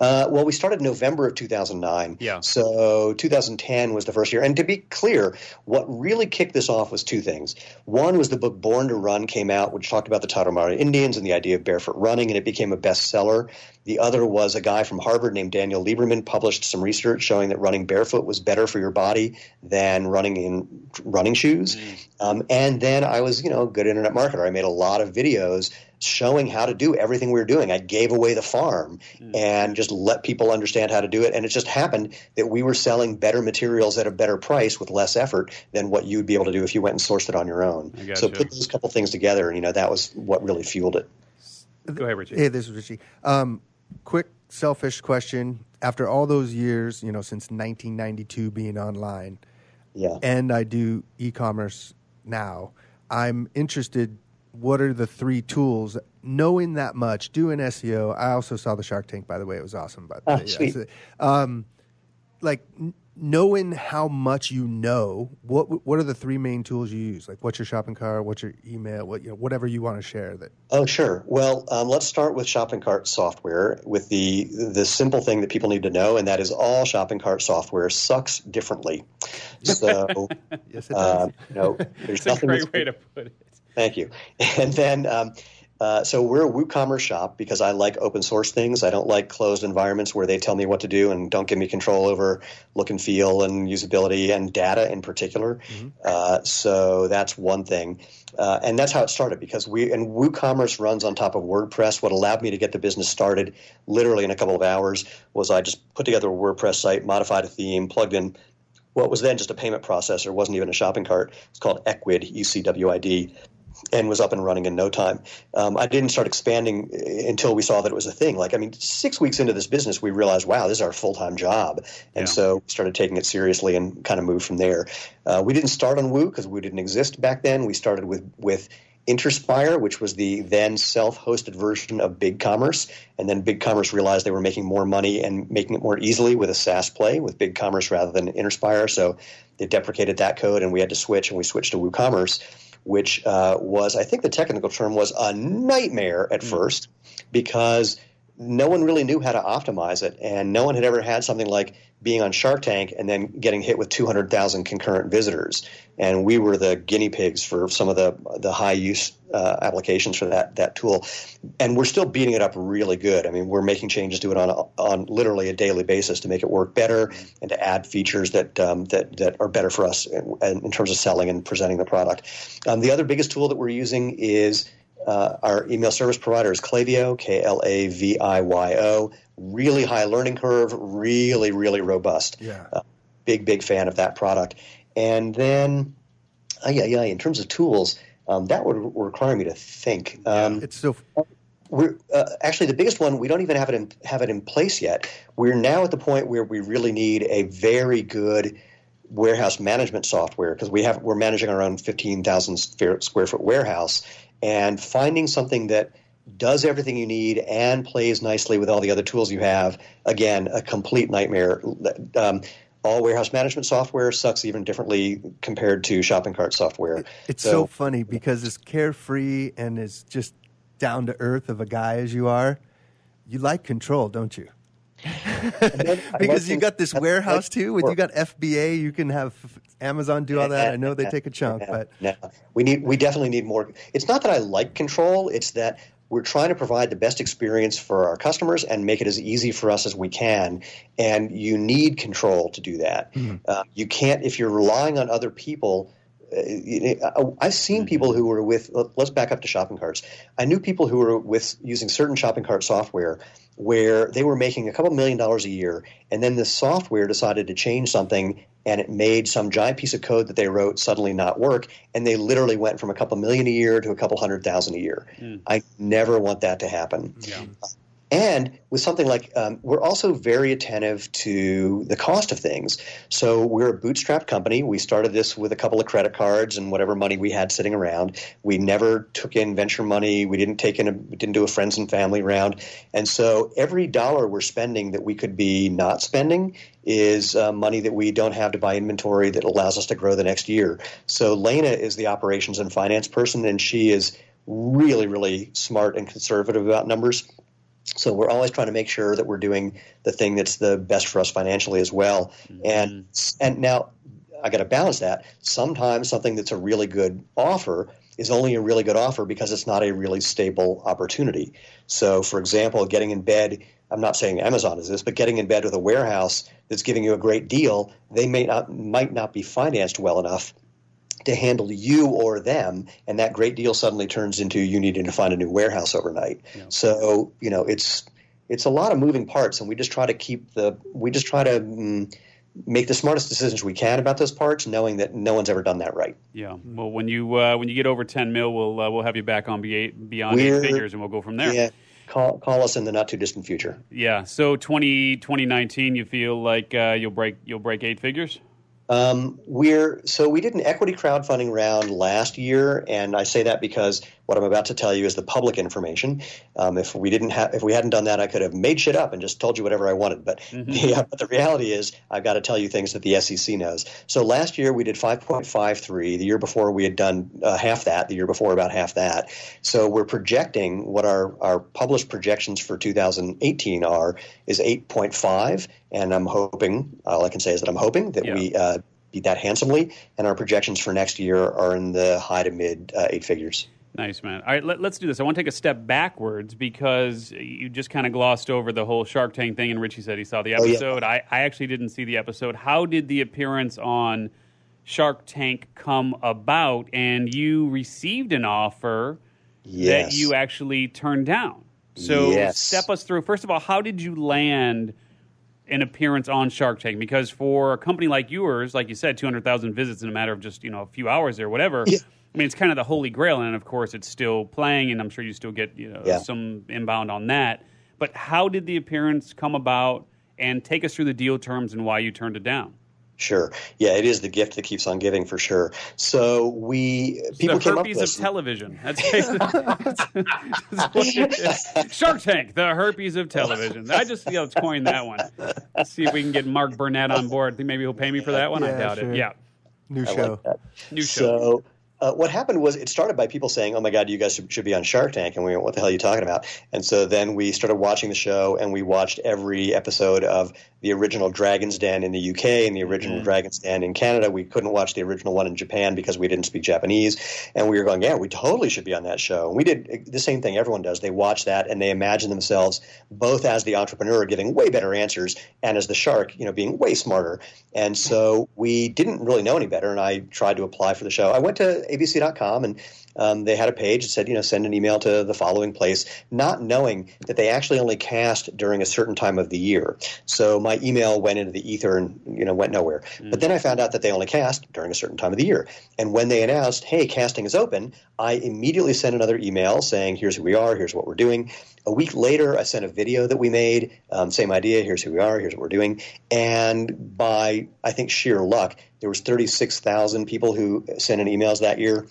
Uh, well, we started November of 2009. Yeah. So 2010 was the first year. And to be clear, what really kicked this off was two things. One was the book Born to Run came out, which talked about the Tarahumara Indians and the idea of barefoot running, and it became a bestseller. The other was a guy from Harvard named Daniel Lieberman published some research showing that running barefoot was better for your body than running in running shoes. Um, and then I was, you know, a good internet marketer. I made a lot of videos showing how to do everything we were doing. I gave away the farm and just let people understand how to do it. And it just happened that we were selling better materials at a better price with less effort than what you would be able to do if you went and sourced it on your own. I gotcha. So put those couple things together, and you know that was what really fueled it. Go ahead, Richie. Hey, this is Richie. Um, quick, selfish question. After all those years, you know, since 1992 being online, Yeah. and I do e-commerce now, I'm interested. What are the three tools? Knowing that much, doing SEO. I also saw the Shark Tank, by the way. It was awesome. But Oh, yeah, sweet. so, um, like, knowing how much you know, what what are the three main tools you use? Like, what's your shopping cart? What's your email? What you know, whatever you want to share. That Oh, sure. Well, um, let's start with shopping cart software with the the simple thing that people need to know, and that is all shopping cart software sucks differently. [laughs] So, yes, it does. uh, you know, there's That's a nothing. great way to put it. Thank you. [laughs] And then, um, uh, so we're a WooCommerce shop because I like open source things. I don't like closed environments where they tell me what to do and don't give me control over look and feel and usability and data in particular. Uh, so that's one thing. Uh, and that's how it started because we and WooCommerce runs on top of WordPress. What allowed me to get the business started literally in a couple of hours was I just put together a WordPress site, modified a theme, plugged in what was then just a payment processor, wasn't even a shopping cart. It's called Ecwid, E C W I D, and was up and running in no time. Um, I didn't start expanding until we saw that it was a thing. Like, I mean, six weeks into this business, we realized, wow, this is our full time job. And Yeah. so we started taking it seriously and kind of moved from there. Uh, we didn't start on Woo because Woo didn't exist back then. We started with, with Interspire, which was the then self-hosted version of BigCommerce, and then BigCommerce realized they were making more money and making it more easily with a SaaS play with BigCommerce rather than Interspire. So they deprecated that code, and we had to switch, and we switched to WooCommerce, which uh, was, I think, the technical term was a nightmare at first because no one really knew how to optimize it, and no one had ever had something like being on Shark Tank and then getting hit with 200,000 concurrent visitors. And we were the guinea pigs for some of the the high use uh, applications for that that tool, and we're still beating it up really good. I mean, we're making changes to it on on literally a daily basis to make it work better and to add features that um, that that are better for us in, in terms of selling and presenting the product. Um, the other biggest tool that we're using is uh, our email service provider is Klaviyo, K L A V I Y O. Really high learning curve, really, really robust. Yeah. Uh, big, big fan of that product. And then, uh, yeah, yeah, in terms of tools, um, that would require me to think. Um, It's so we're uh, actually the biggest one. We don't even have it in, have it in place yet. We're now at the point where we really need a very good warehouse management software because we have we're managing our own fifteen thousand square foot warehouse, and finding something that does everything you need and plays nicely with all the other tools you have. Again, a complete nightmare. Um, all warehouse management software sucks even differently compared to shopping cart software. It's so, funny because as carefree and as just down to earth of a guy as you are, you like control, don't you? [laughs] [laughs] because you got this warehouse too. When you got FBA, you can have Amazon do all that. I know they take a chunk, [laughs] but no, we need we definitely need more. It's not that I like control; it's that we're trying to provide the best experience for our customers and make it as easy for us as we can. And you need control to do that. Uh, you can't if you're relying on other people. Uh, I've seen people who were with. Let's back up to shopping carts. I knew people who were with using certain shopping cart software where they were making a couple million dollars a year, and then the software decided to change something, and it made some giant piece of code that they wrote suddenly not work, and they literally went from a couple million a year to a couple hundred thousand a year. I never want that to happen. Yeah. And with something like, um, we're also very attentive to the cost of things. So we're a bootstrap company. We started this with a couple of credit cards and whatever money we had sitting around. We never took in venture money. We didn't take in, a, didn't do a friends and family round. And so every dollar we're spending that we could be not spending is uh, money that we don't have to buy inventory that allows us to grow the next year. So Lena is the operations and finance person, and she is really, really smart and conservative about numbers. So we're always trying to make sure that we're doing the thing that's the best for us financially as well. Mm-hmm. And and now I got to balance that. Sometimes something that's a really good offer is only a really good offer because it's not a really stable opportunity. So, for example, getting in bed. I'm not saying Amazon is this, but getting in bed with a warehouse that's giving you a great deal, they may not might not be financed well enough to handle you or them, and that great deal suddenly turns into you needing to find a new warehouse overnight. So you know it's it's a lot of moving parts, and we just try to keep the we just try to mm, make the smartest decisions we can about those parts, knowing that no one's ever done that right. Yeah. Well, when you uh, when you get over ten mil, we'll uh, we'll have you back on be- beyond eight We're- figures, and we'll go from there. Yeah, call call us in the not too distant future. Yeah. So 20, 2019, you feel like uh, you'll break you'll break eight figures? Um, we're so we did an equity crowdfunding round last year, and I say that because What I'm about to tell you is the public information. Um, if we didn't have, if we hadn't done that, I could have made shit up and just told you whatever I wanted. But [laughs] mm-hmm. yeah, but the reality is, I've got to tell you things that the SEC knows. So last year we did 5.53. The year before we had done uh, half that. The year before about half that. So we're projecting what our our published projections for 2018 are is 8.5, and I'm hoping all I can say is that I'm hoping that yeah. we. Uh, beat that handsomely, and our projections for next year are in the high to mid uh, eight figures. Nice, man. All right, let, us do this. I want to take a step backwards because you just kind of glossed over the whole Shark Tank thing, and Richie said he saw the episode. Oh, yeah. I, I actually didn't see the episode. How did the appearance on Shark Tank come about? And you received an offer yes. that you actually turned down. So yes. step us through. First of all, how did you land an appearance on Shark Tank? Because for a company like yours, like you said, 200,000 visits in a matter of just you know a few hours or whatever. Yeah I mean, it's kind of the holy grail, and of course, it's still playing, and I'm sure you still get you know yeah. some inbound on that. But how did the appearance come about? And take us through the deal terms and why you turned it down. Sure. Yeah, it is the gift that keeps on giving for sure. So we people the came herpes up of television. That's, that's [laughs] [laughs] Shark Tank, the herpes of television. I just you know coin that one. Let's see if we can get Mark Burnett on board. Think maybe he'll pay me for that one. Yeah, I doubt sure. it. Yeah. New show. Like New show. So uh, what happened was it started by people saying, "Oh my God, you guys should, be on Shark Tank," and we went, "What the hell are you talking about?" And so then we started watching the show, and we watched every episode of the original Dragon's Den in the UK and the original mm-hmm. Dragon's Den in Canada. We couldn't watch the original one in Japan because we didn't speak Japanese, and we were going, "Yeah, we totally should be on that show." And we did the same thing everyone does. They watch that and they imagine themselves both as the entrepreneur giving way better answers and as the shark, you know, being way smarter. And so we didn't really know any better, and I tried to apply for the show. I went to abc.com and um, they had a page that said, you know, send an email to the following place, not knowing that they actually only cast during a certain time of the year. So my email went into the ether and, you know, went nowhere. Mm. But then I found out that they only cast during a certain time of the year. And when they announced, hey, casting is open, I immediately sent another email saying, here's who we are, here's what we're doing. A week later, I sent a video that we made, um, same idea, here's who we are, here's what we're doing. And by, I think, sheer luck, there was 36,000 people who sent in emails that year.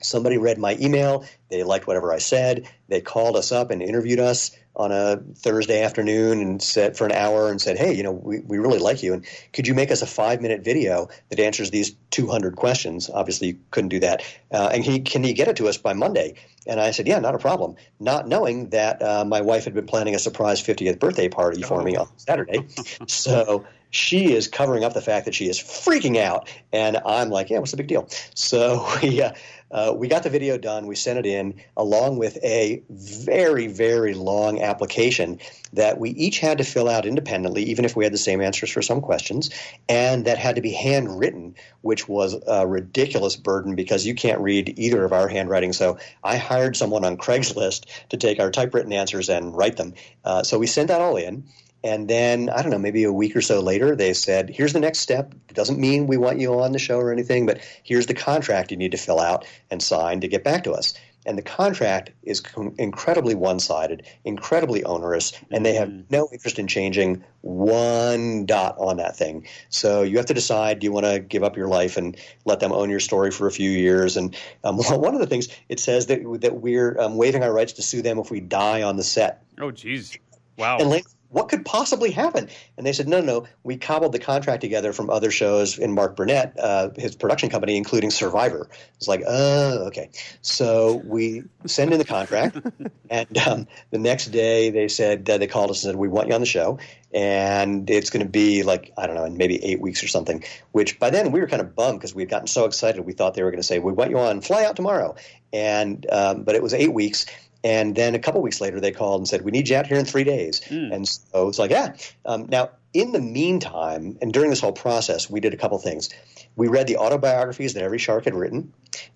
Somebody read my email. They liked whatever I said. They called us up and interviewed us on a Thursday afternoon and said for an hour and said, "Hey, you know, we, we really like you, and could you make us a five minute video that answers these 200 questions?" Obviously, you couldn't do that. Uh, and he can he get it to us by Monday? And I said, "Yeah, not a problem." Not knowing that uh, my wife had been planning a surprise 50th birthday party for me on Saturday, [laughs] so she is covering up the fact that she is freaking out, and I'm like, "Yeah, what's the big deal?" So [laughs] we. Uh, uh, we got the video done. We sent it in along with a very, very long application that we each had to fill out independently, even if we had the same answers for some questions, and that had to be handwritten, which was a ridiculous burden because you can't read either of our handwriting. So I hired someone on Craigslist to take our typewritten answers and write them. Uh, so we sent that all in. And then, I don't know, maybe a week or so later, they said, here's the next step. It doesn't mean we want you on the show or anything, but here's the contract you need to fill out and sign to get back to us. And the contract is incredibly one sided, incredibly onerous, and they have mm-hmm. no interest in changing one dot on that thing. So you have to decide do you want to give up your life and let them own your story for a few years? And um, [laughs] one of the things it says that, that we're um, waiving our rights to sue them if we die on the set. Oh, geez. Wow. And what could possibly happen? And they said, no, no, no. We cobbled the contract together from other shows in Mark Burnett, uh, his production company, including Survivor. It's like, oh, okay. So we send in the contract, [laughs] and um, the next day they said uh, they called us and said, we want you on the show, and it's going to be like I don't know, in maybe eight weeks or something. Which by then we were kind of bummed because we had gotten so excited. We thought they were going to say, we want you on, fly out tomorrow, and um, but it was eight weeks and then a couple weeks later, they called and said, "We need you out here in three days." Mm. And so it's like, yeah. Um, now, in the meantime, and during this whole process, we did a couple things. We read the autobiographies that every shark had written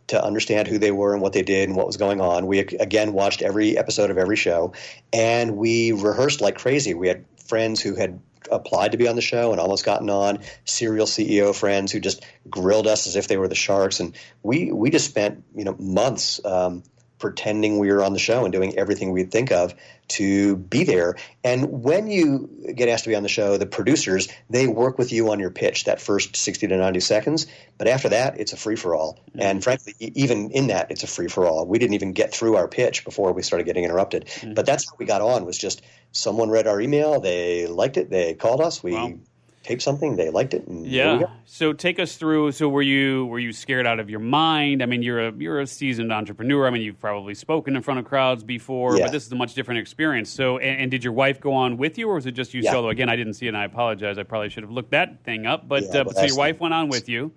to understand who they were and what they did and what was going on. We again watched every episode of every show, and we rehearsed like crazy. We had friends who had applied to be on the show and almost gotten on serial CEO friends who just grilled us as if they were the sharks and we we just spent you know months um, pretending we were on the show and doing everything we'd think of to be there. And when you get asked to be on the show, the producers, they work with you on your pitch that first 60 to 90 seconds. But after that, it's a free for all. Mm-hmm. And frankly, even in that, it's a free for all. We didn't even get through our pitch before we started getting interrupted. Mm-hmm. But that's how we got on was just someone read our email, they liked it, they called us, we wow taped something. They liked it. yeah. So take us through. So were you were you scared out of your mind? I mean, you're a you're a seasoned entrepreneur. I mean, you've probably spoken in front of crowds before, yeah. but this is a much different experience. So, and, and, did your wife go on with you, or was it just you yeah. solo? Again, I didn't see it, and I apologize. I probably should have looked that thing up. But yeah, uh, so your wife went on with you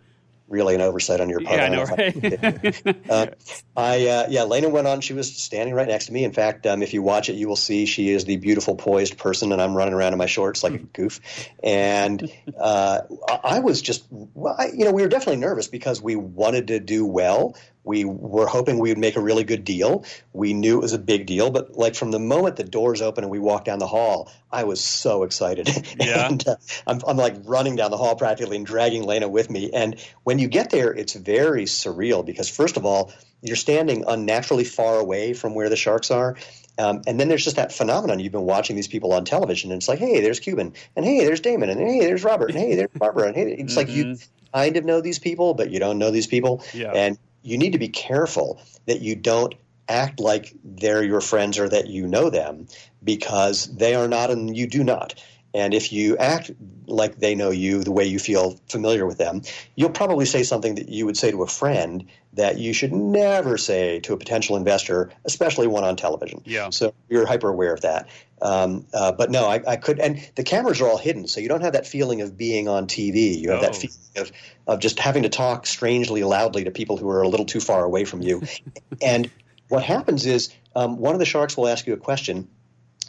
really an oversight on your part. Yeah, I know, right? [laughs] uh, I uh, yeah, Lena went on. She was standing right next to me. In fact, um, if you watch it, you will see she is the beautiful, poised person, and I'm running around in my shorts like a [laughs] goof. And uh, I was just, well, I, you know, we were definitely nervous because we wanted to do well. We were hoping we would make a really good deal. We knew it was a big deal, but like from the moment the doors open and we walked down the hall, I was so excited. [laughs] Yeah. and uh, I'm, I'm like running down the hall practically and dragging Lena with me. And when you get there, it's very surreal because, first of all, you're standing unnaturally far away from where the sharks are. Um, and then there's just that phenomenon. You've been watching these people on television, and it's like, hey, there's Cuban, and hey, there's Daymond, and hey, there's Robert, and hey, there's Barbara, and hey, it's mm-hmm. like you mm-hmm. kind of know these people, but you don't know these people. Yeah. And you need to be careful that you don't act like they're your friends or that you know them because they are not and you do not. And if you act like they know you the way you feel familiar with them, you'll probably say something that you would say to a friend that you should never say to a potential investor, especially one on television. Yeah. So you're hyper aware of that. Um, uh, but no, I, I, could, and the cameras are all hidden, so you don't have that feeling of being on TV. You have oh. that feeling of, of just having to talk strangely loudly to people who are a little too far away from you. [laughs] and what happens is um, one of the sharks will ask you a question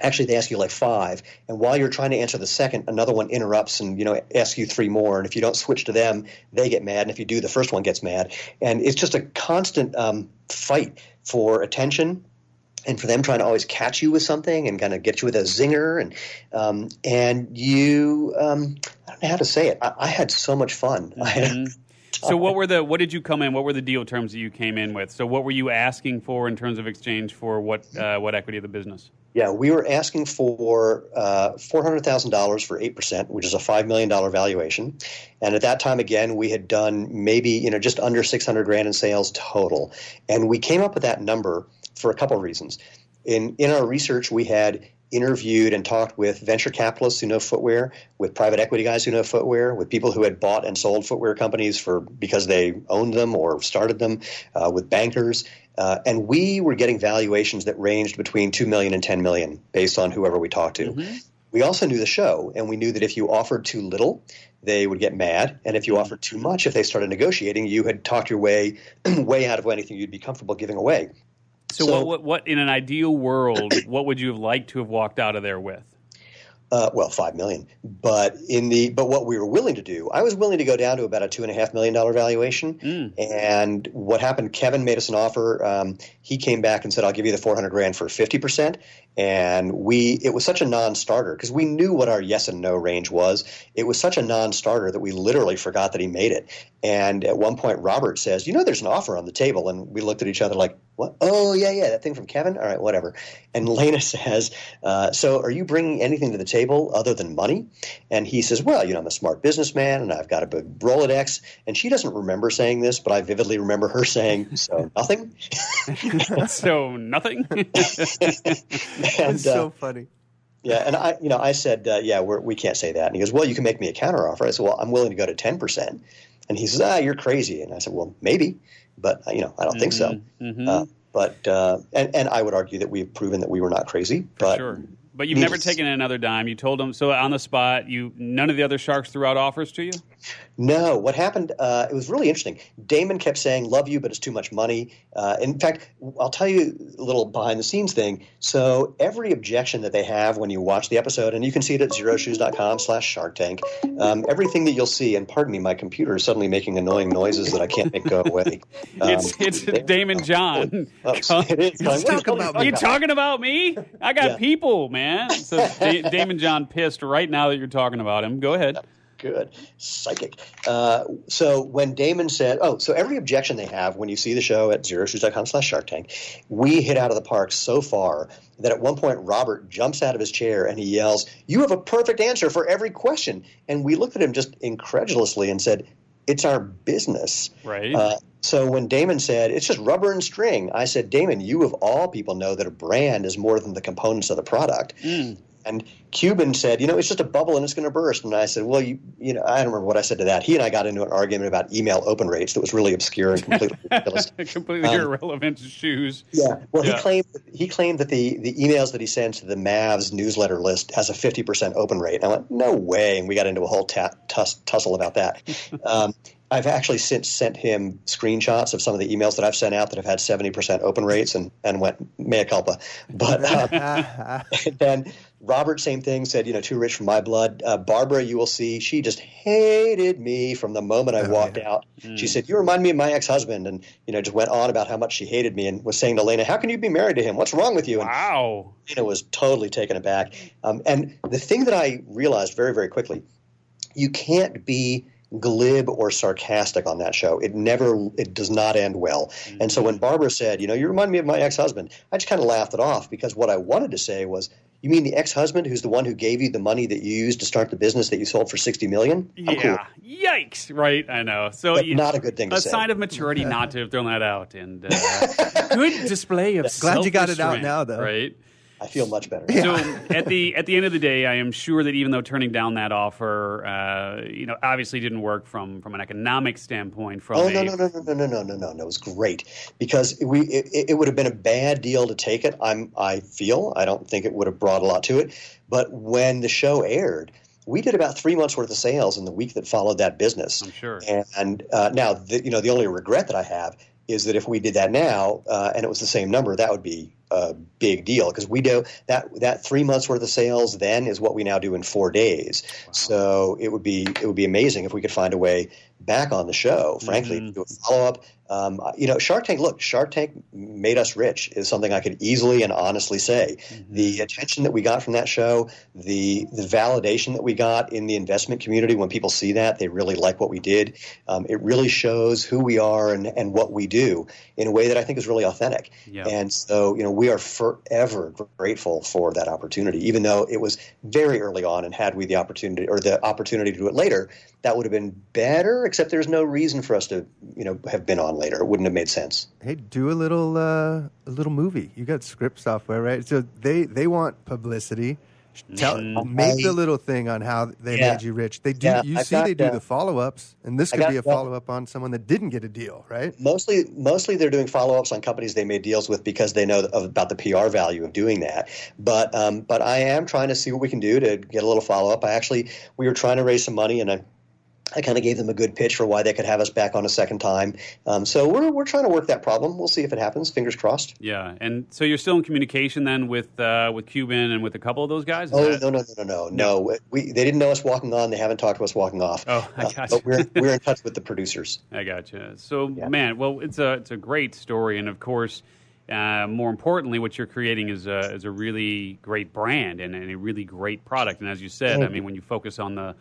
actually they ask you like five. And while you're trying to answer the second another one interrupts and you know asks you three more. And if you don't switch to them they get mad. And if you do the first one gets mad. And it's just a constant um, fight for attention and for them trying to always catch you with something and kind of get you with a zinger. And um, and you um, I don't know how to say it. I, I had so much fun. [laughs] Mm-hmm. So what were the what did you come in? What were the deal terms that you came in with? So what were you asking for in terms of exchange for what uh, what equity of the business? Yeah, we were asking for uh, four hundred thousand dollars for eight percent, which is a five million dollar valuation. And at that time, again, we had done maybe you know just under six hundred grand in sales total, and we came up with that number for a couple of reasons. In in our research, we had interviewed and talked with venture capitalists who know footwear, with private equity guys who know footwear, with people who had bought and sold footwear companies for because they owned them or started them, uh, with bankers, uh, and we were getting valuations that ranged between two million and ten million based on whoever we talked to. Mm-hmm. We also knew the show, and we knew that if you offered too little, they would get mad, and if you offered too much, if they started negotiating, you had talked your way [clears throat] way out of anything you'd be comfortable giving away. So, so what, what, what, in an ideal world, [clears throat] what would you have liked to have walked out of there with? Uh, well, five million. But in the but what we were willing to do, I was willing to go down to about a two and a half million dollar valuation. Mm. And what happened? Kevin made us an offer. Um, he came back and said, "I'll give you the four hundred grand for fifty percent." And we it was such a non-starter because we knew what our yes and no range was. It was such a non-starter that we literally forgot that he made it. And at one point, Robert says, "You know, there's an offer on the table," and we looked at each other like, "What? Oh yeah, yeah, that thing from Kevin. All right, whatever." And Lena [laughs] says, uh, "So, are you bringing anything to the table other than money?" And he says, "Well, you know, I'm a smart businessman, and I've got a big Rolodex." And she doesn't remember saying this, but I vividly remember her saying, "So nothing." [laughs] so nothing. [laughs] [laughs] and, it's so uh, funny. Yeah, and I, you know, I said, uh, "Yeah, we're, we can not say that." And he goes, "Well, you can make me a counteroffer." I said, "Well, I'm willing to go to ten percent." And he says, ah, you're crazy. And I said, well, maybe, but you know, I don't mm-hmm, think so. Mm-hmm. mm-hmm. Uh, but uh, and and I would argue that we've proven that we were not crazy. But sure. But you've never taken another dime. You told them so on the spot. You none of the other sharks threw out offers to you. No, what happened? Uh, it was really interesting. Daymond kept saying, "Love you, but it's too much money." Uh, in fact, I'll tell you a little behind the scenes thing. So every objection that they have when you watch the episode, and you can see it at xeroshoes.com/slash Shark Tank. Um, everything that you'll see, and pardon me, my computer is suddenly making annoying noises that I can't make go away. [laughs] Um, it's it's they, Daymond John. [laughs] Oh, it is. Talk about you talking about me? I got yeah. people, man. So Daymond John pissed right now that you're talking about him. Go ahead. good. Psychic. Uh, so when Daymond said, oh, so every objection they have when you see the show at xeroshoes.com slash Shark Tank, we hit out of the park so far that at one point Robert jumps out of his chair and he yells, You have a perfect answer for every question. And we looked at him just incredulously and said, It's our business. Right. Uh, so when Daymond said, It's just rubber and string, I said, Daymond, you of all people know that a brand is more than the components of the product. And Cuban said, you know, it's just a bubble and it's going to burst. And I said, well, you, you know, I don't remember what I said to that. He and I got into an argument about email open rates that was really obscure and completely [laughs] ridiculous. Completely Um, irrelevant to shoes. Yeah. Well, Yeah. he claimed he claimed that the, the emails that he sends to the Mavs newsletter list has a fifty percent open rate. And I went, no way. And we got into a whole tuss- tussle about that. [laughs] um, I've actually since sent him screenshots of some of the emails that I've sent out that have had seventy percent open rates, and and went mea culpa. But um, [laughs] then Robert, same thing, said, you know, too rich for my blood. Uh, Barbara, you will see, she just hated me from the moment I walked out. She said, you remind me of my ex-husband, and you know, just went on about how much she hated me, and was saying to Lena, how can you be married to him? What's wrong with you? And Wow. Lena was totally taken aback. Um, and the thing that I realized very, very quickly, you can't be glib or sarcastic on that show. It never, it does not end well. And so when Barbara said, you know, you remind me of my ex-husband, I just kind of laughed it off because what I wanted to say was, you mean the ex-husband who's the one who gave you the money that you used to start the business that you sold for sixty million? I'm cool. Yeah. Yikes. Right. I know. So But you, not a good thing to say. a sign of maturity not to have thrown that out. And uh, good display of [laughs] Glad you got it out now, though. Right. I feel much better. So at the at the end of the day, I am sure that even though turning down that offer, uh, you know, obviously didn't work from from an economic standpoint. From Oh a, no no no no no no no no no no! It was great because we it, it would have been a bad deal to take it. I'm I feel I don't think it would have brought a lot to it. But when the show aired, we did about three months worth of sales in the week that followed that business. I'm sure. And uh, now the, you know the only regret that I have is that if we did that now uh, and it was the same number, that would be a big deal because we do that that three months worth of sales then is what we now do in four days. So it would be it would be amazing if we could find a way back on the show. Frankly, to do a follow up. Um, you know, Shark Tank. Look, Shark Tank made us rich is something I could easily and honestly say. The attention that we got from that show, the the validation that we got in the investment community when people see that they really like what we did. Um, it really shows who we are and, and what we do in a way that I think is really authentic. Yeah. And so, you know, we are forever grateful for that opportunity, even though it was very early on. And had we the opportunity or the opportunity to do it later, that would have been better. Except there's no reason for us to, you know, have been on later. It wouldn't have made sense. Hey, do a little uh, a little movie. You got script software, right? So they they want publicity. Tell, make the little thing on how they Yeah. made you rich. They do. Yeah, you I've see, got, they do uh, the follow ups, and this could got- be a follow up on someone that didn't get a deal, right? Mostly, mostly they're doing follow-ups on companies they made deals with because they know of, about the PR value of doing that. But, um, but I am trying to see what we can do to get a little follow-up. I actually, we were trying to raise some money, and I, I kind of gave them a good pitch for why they could have us back on a second time. Um, so we're we're trying to work that problem. We'll see if it happens. Fingers crossed. Yeah, and so you're still in communication then with uh, with Cuban and with a couple of those guys. Is Oh that- no no no no no no! We they didn't know us walking on. They haven't talked to us walking off. Oh, I Uh, gotcha. but we're we're in touch with the producers. [laughs] I gotcha. So, Yeah. man, well, it's a it's a great story, and of course, uh, more importantly, what you're creating is a is a really great brand and, and a really great product. And as you said, I mean, when you focus on the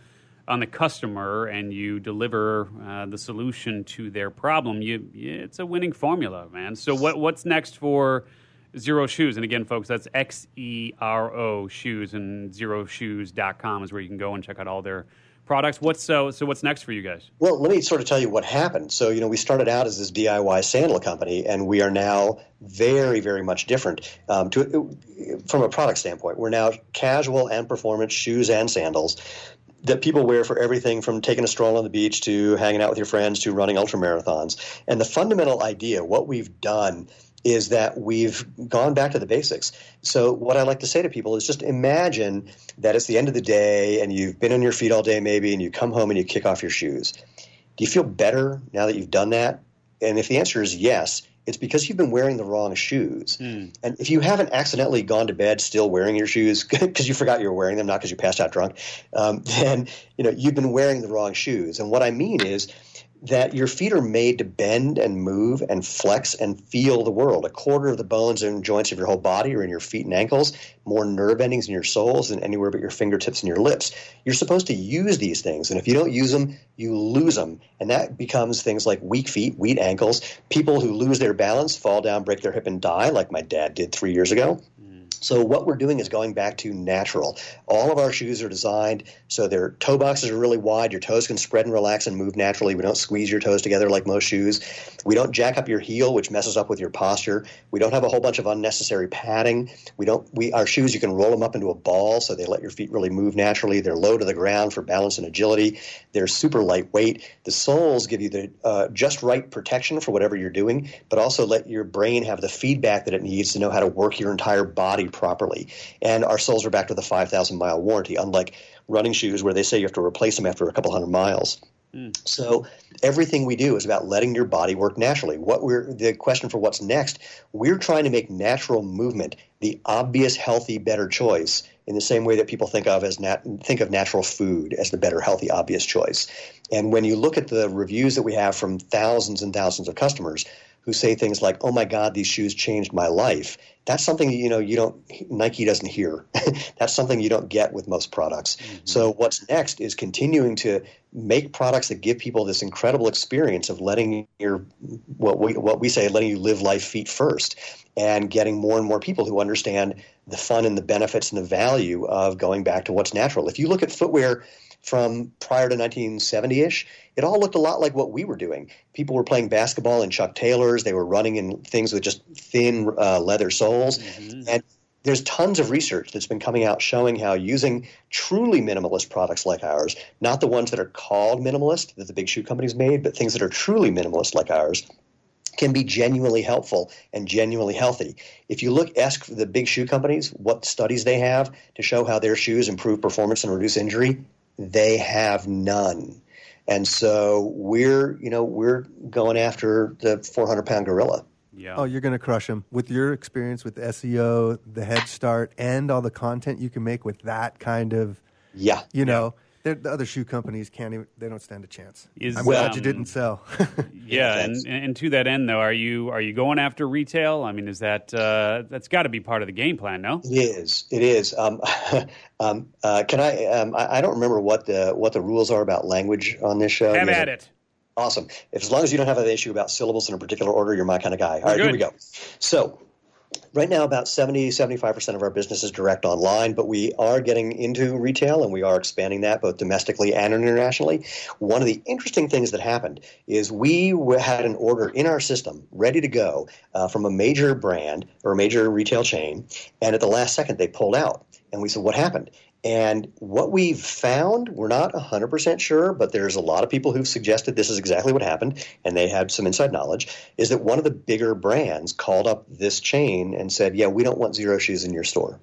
on the customer and you deliver uh, the solution to their problem, you it's a winning formula, man. So, what what's next for? Xero Shoes. And again, folks, that's X E R O Shoes, and xeroshoes.com is where you can go and check out all their products. What's so, so what's next for you guys? Well, let me sort of tell you what happened. So, you know, we started out as this DIY sandal company, and we are now very, very much different um, to, from a product standpoint. We're now casual and performance shoes and sandals that people wear for everything from taking a stroll on the beach to hanging out with your friends to running ultra marathons. And the fundamental idea, what we've done, is that we've gone back to the basics. So, what I like to say to people is just imagine that it's the end of the day and you've been on your feet all day, maybe, and you come home and you kick off your shoes. Do you feel better now that you've done that? And if the answer is yes, it's because you've been wearing the wrong shoes. And if you haven't accidentally gone to bed still wearing your shoes [laughs] because you forgot you were wearing them, not because you passed out drunk, um, [laughs] then you know you've been wearing the wrong shoes. And what I mean is, that your feet are made to bend and move and flex and feel the world. A quarter of the bones and joints of your whole body are in your feet and ankles, more nerve endings in your soles than anywhere but your fingertips and your lips. You're supposed to use these things, and if you don't use them, you lose them. And that becomes things like weak feet, weak ankles, people who lose their balance, fall down, break their hip, and die, like my dad did three years ago. So what we're doing is going back to natural. All of our shoes are designed so their toe boxes are really wide. Your toes can spread and relax and move naturally. We don't squeeze your toes together like most shoes. We don't jack up your heel, which messes up with your posture. We don't have a whole bunch of unnecessary padding. We don't. We our shoes you can roll them up into a ball so they let your feet really move naturally. They're low to the ground for balance and agility. They're super lightweight. The soles give you the uh, just right protection for whatever you're doing, but also let your brain have the feedback that it needs to know how to work your entire body properly. And our soles are backed with a 5,000 mile warranty, unlike running shoes where they say you have to replace them after a couple hundred miles. Hmm. So everything we do is about letting your body work naturally. What we're the question for what's next, we're trying to make natural movement the obvious, healthy, better choice in the same way that people think of as nat- think of natural food as the better, healthy, obvious choice. And when you look at the reviews that we have from thousands and thousands of customers who say things like, "Oh my God, these shoes changed my life," that's something you know you don't Nike doesn't hear. [laughs] that's something you don't get with most products. Mm-hmm. So what's next is continuing to make products that give people this incredible experience of letting your what we what we say letting you live life feet first and getting more and more people who understand the fun and the benefits and the value of going back to what's natural. If you look at footwear from prior to 1970-ish, it all looked a lot like what we were doing. People were playing basketball in Chuck Taylors. They were running in things with just thin uh, leather soles, and there's tons of research that's been coming out showing how using truly minimalist products like ours, not the ones that are called minimalist that the big shoe companies made, but things that are truly minimalist like ours, can be genuinely helpful and genuinely healthy. If you look, ask the big shoe companies what studies they have to show how their shoes improve performance and reduce injury, they have none. And so we're, you know, we're going after the 400 pound gorilla. Yeah. Oh, you're going to crush them with your experience with SEO, the head start, and all the content you can make with that kind of, Yeah. you know, they're- the other shoe companies can't even, they don't stand a chance. Is, I'm glad you um, didn't sell. [laughs] Yeah, and, and to that end, though, are you are you going after retail? I mean, is that uh, that's got to be part of the game plan? No. It is. It is. Um, [laughs] um, uh, can I, um, I? I don't remember what the what the rules are about language on this show. Have You at it. Awesome. If, as long as you don't have an issue about syllables in a particular order, you're my kind of guy. All right, here good. we go. So, right now, about 70, 75% of our business is direct online, but we are getting into retail and we are expanding that both domestically and internationally. One of the interesting things that happened is we had an order in our system ready to go uh, from a major brand or a major retail chain, and at the last second, they pulled out. And we said, What happened? And what we've found, we're not 100% sure, but there's a lot of people who've suggested this is exactly what happened, and they had some inside knowledge, is that one of the bigger brands called up this chain and said, Yeah, we don't want Xero shoes in your store.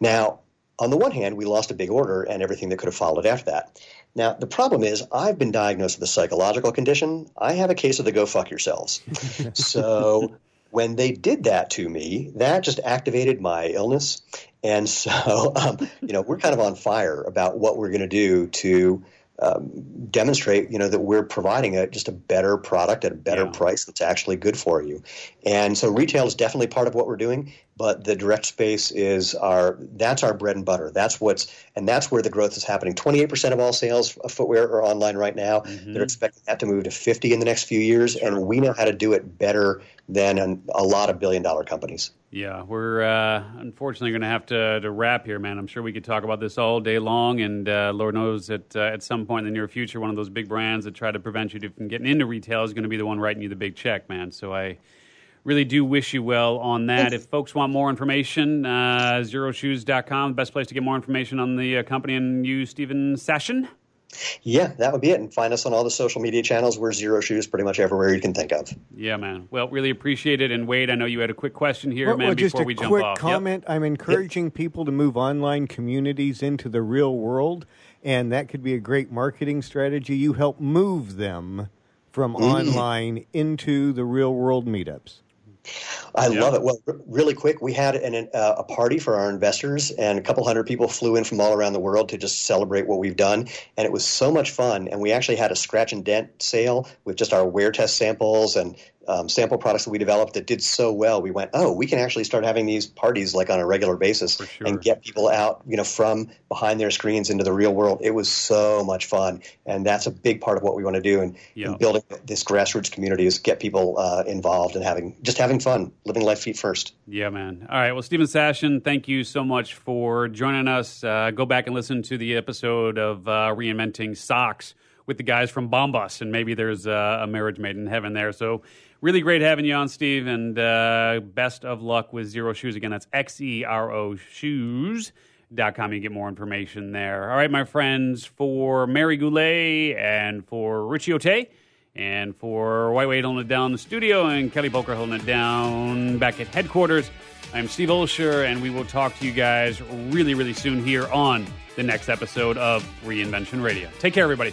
Now, on the one hand, we lost a big order and everything that could have followed after that. Now, the problem is, I've been diagnosed with a psychological condition. I have a case of the go fuck yourselves. [laughs] so when they did that to me, that just activated my illness. And so, [laughs] um, you know, we're kind of on fire about what we're going to do to um, demonstrate, you know, that we're providing a, just a better product at a better Yeah. price that's actually good for you. And so, retail is definitely part of what we're doing, but the direct space is our that's our bread and butter. That's what's and that's where the growth is happening. Twenty eight percent of all sales of footwear are online right now. They're expecting that to move to fifty in the next few years, and we know how to do it better than an, a lot of billion dollar companies. Yeah, we're uh, unfortunately going to have to to wrap here, man. I'm sure we could talk about this all day long, and uh, Lord knows that uh, at some point in the near future, one of those big brands that try to prevent you from getting into retail is going to be the one writing you the big check, man. So I really do wish you well on that. If folks want more information, uh, xeroshoes.com, the best place to get more information on the uh, company and you, Steven Sashen. Yeah, that would be it. And find us on all the social media channels. We're Xero Shoes pretty much everywhere you can think of. Yeah, man. Well, really appreciate it. And Wade, I know you had a quick question here, Well, man, well, just before a we jump quick off. Yep. comment. I'm encouraging people to move online communities into the real world, and that could be a great marketing strategy. You help move them from Mm. online into the real world meetups. I love it. Well, r- really quick, we had an, uh, a party for our investors, and a couple hundred people flew in from all around the world to just celebrate what we've done. And it was so much fun. And we actually had a scratch and dent sale with just our wear test samples and um, sample products that we developed that did so well. We went, oh, we can actually start having these parties like on a regular basis sure. and get people out, you know, from behind their screens into the real world. It was so much fun, and that's a big part of what we want to do. And, Yeah. and building this grassroots community is get people uh, involved and having just having fun, living life feet first. Yeah, man. All right. Well, Steven Sashen, thank you so much for joining us. Uh, go back and listen to the episode of uh, Reinventing Socks with the guys from Bombas, and maybe there's uh, a marriage made in heaven there. So, really great having you on, Steve, and uh, best of luck with Xero Shoes. Again, that's X E R O Shoes.com. You get more information there. All right, my friends, for Mary Goulet and for Richie Ote. And for White Wade holding it down in the studio and Kelly Boker holding it down back at headquarters, I'm Steve Olsher, and we will talk to you guys really, really soon here on the next episode of Reinvention Radio. Take care, everybody.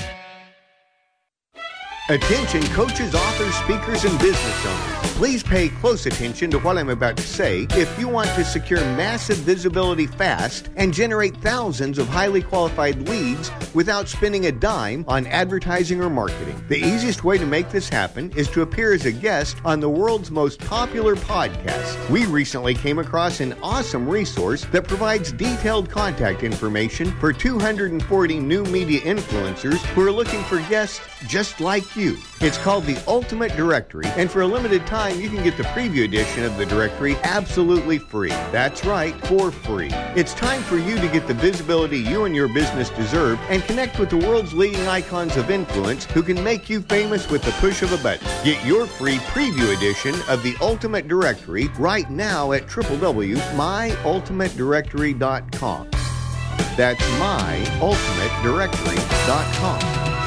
Attention coaches, authors, speakers, and business owners. Please pay close attention to what I'm about to say if you want to secure massive visibility fast and generate thousands of highly qualified leads without spending a dime on advertising or marketing. The easiest way to make this happen is to appear as a guest on the world's most popular podcast. We recently came across an awesome resource that provides detailed contact information for 240 new media influencers who are looking for guests just like It's called the Ultimate Directory, and for a limited time, you can get the preview edition of the directory absolutely free. That's right, for free. It's time for you to get the visibility you and your business deserve and connect with the world's leading icons of influence who can make you famous with the push of a button. Get your free preview edition of the Ultimate Directory right now at www.myultimatedirectory.com. That's myultimatedirectory.com.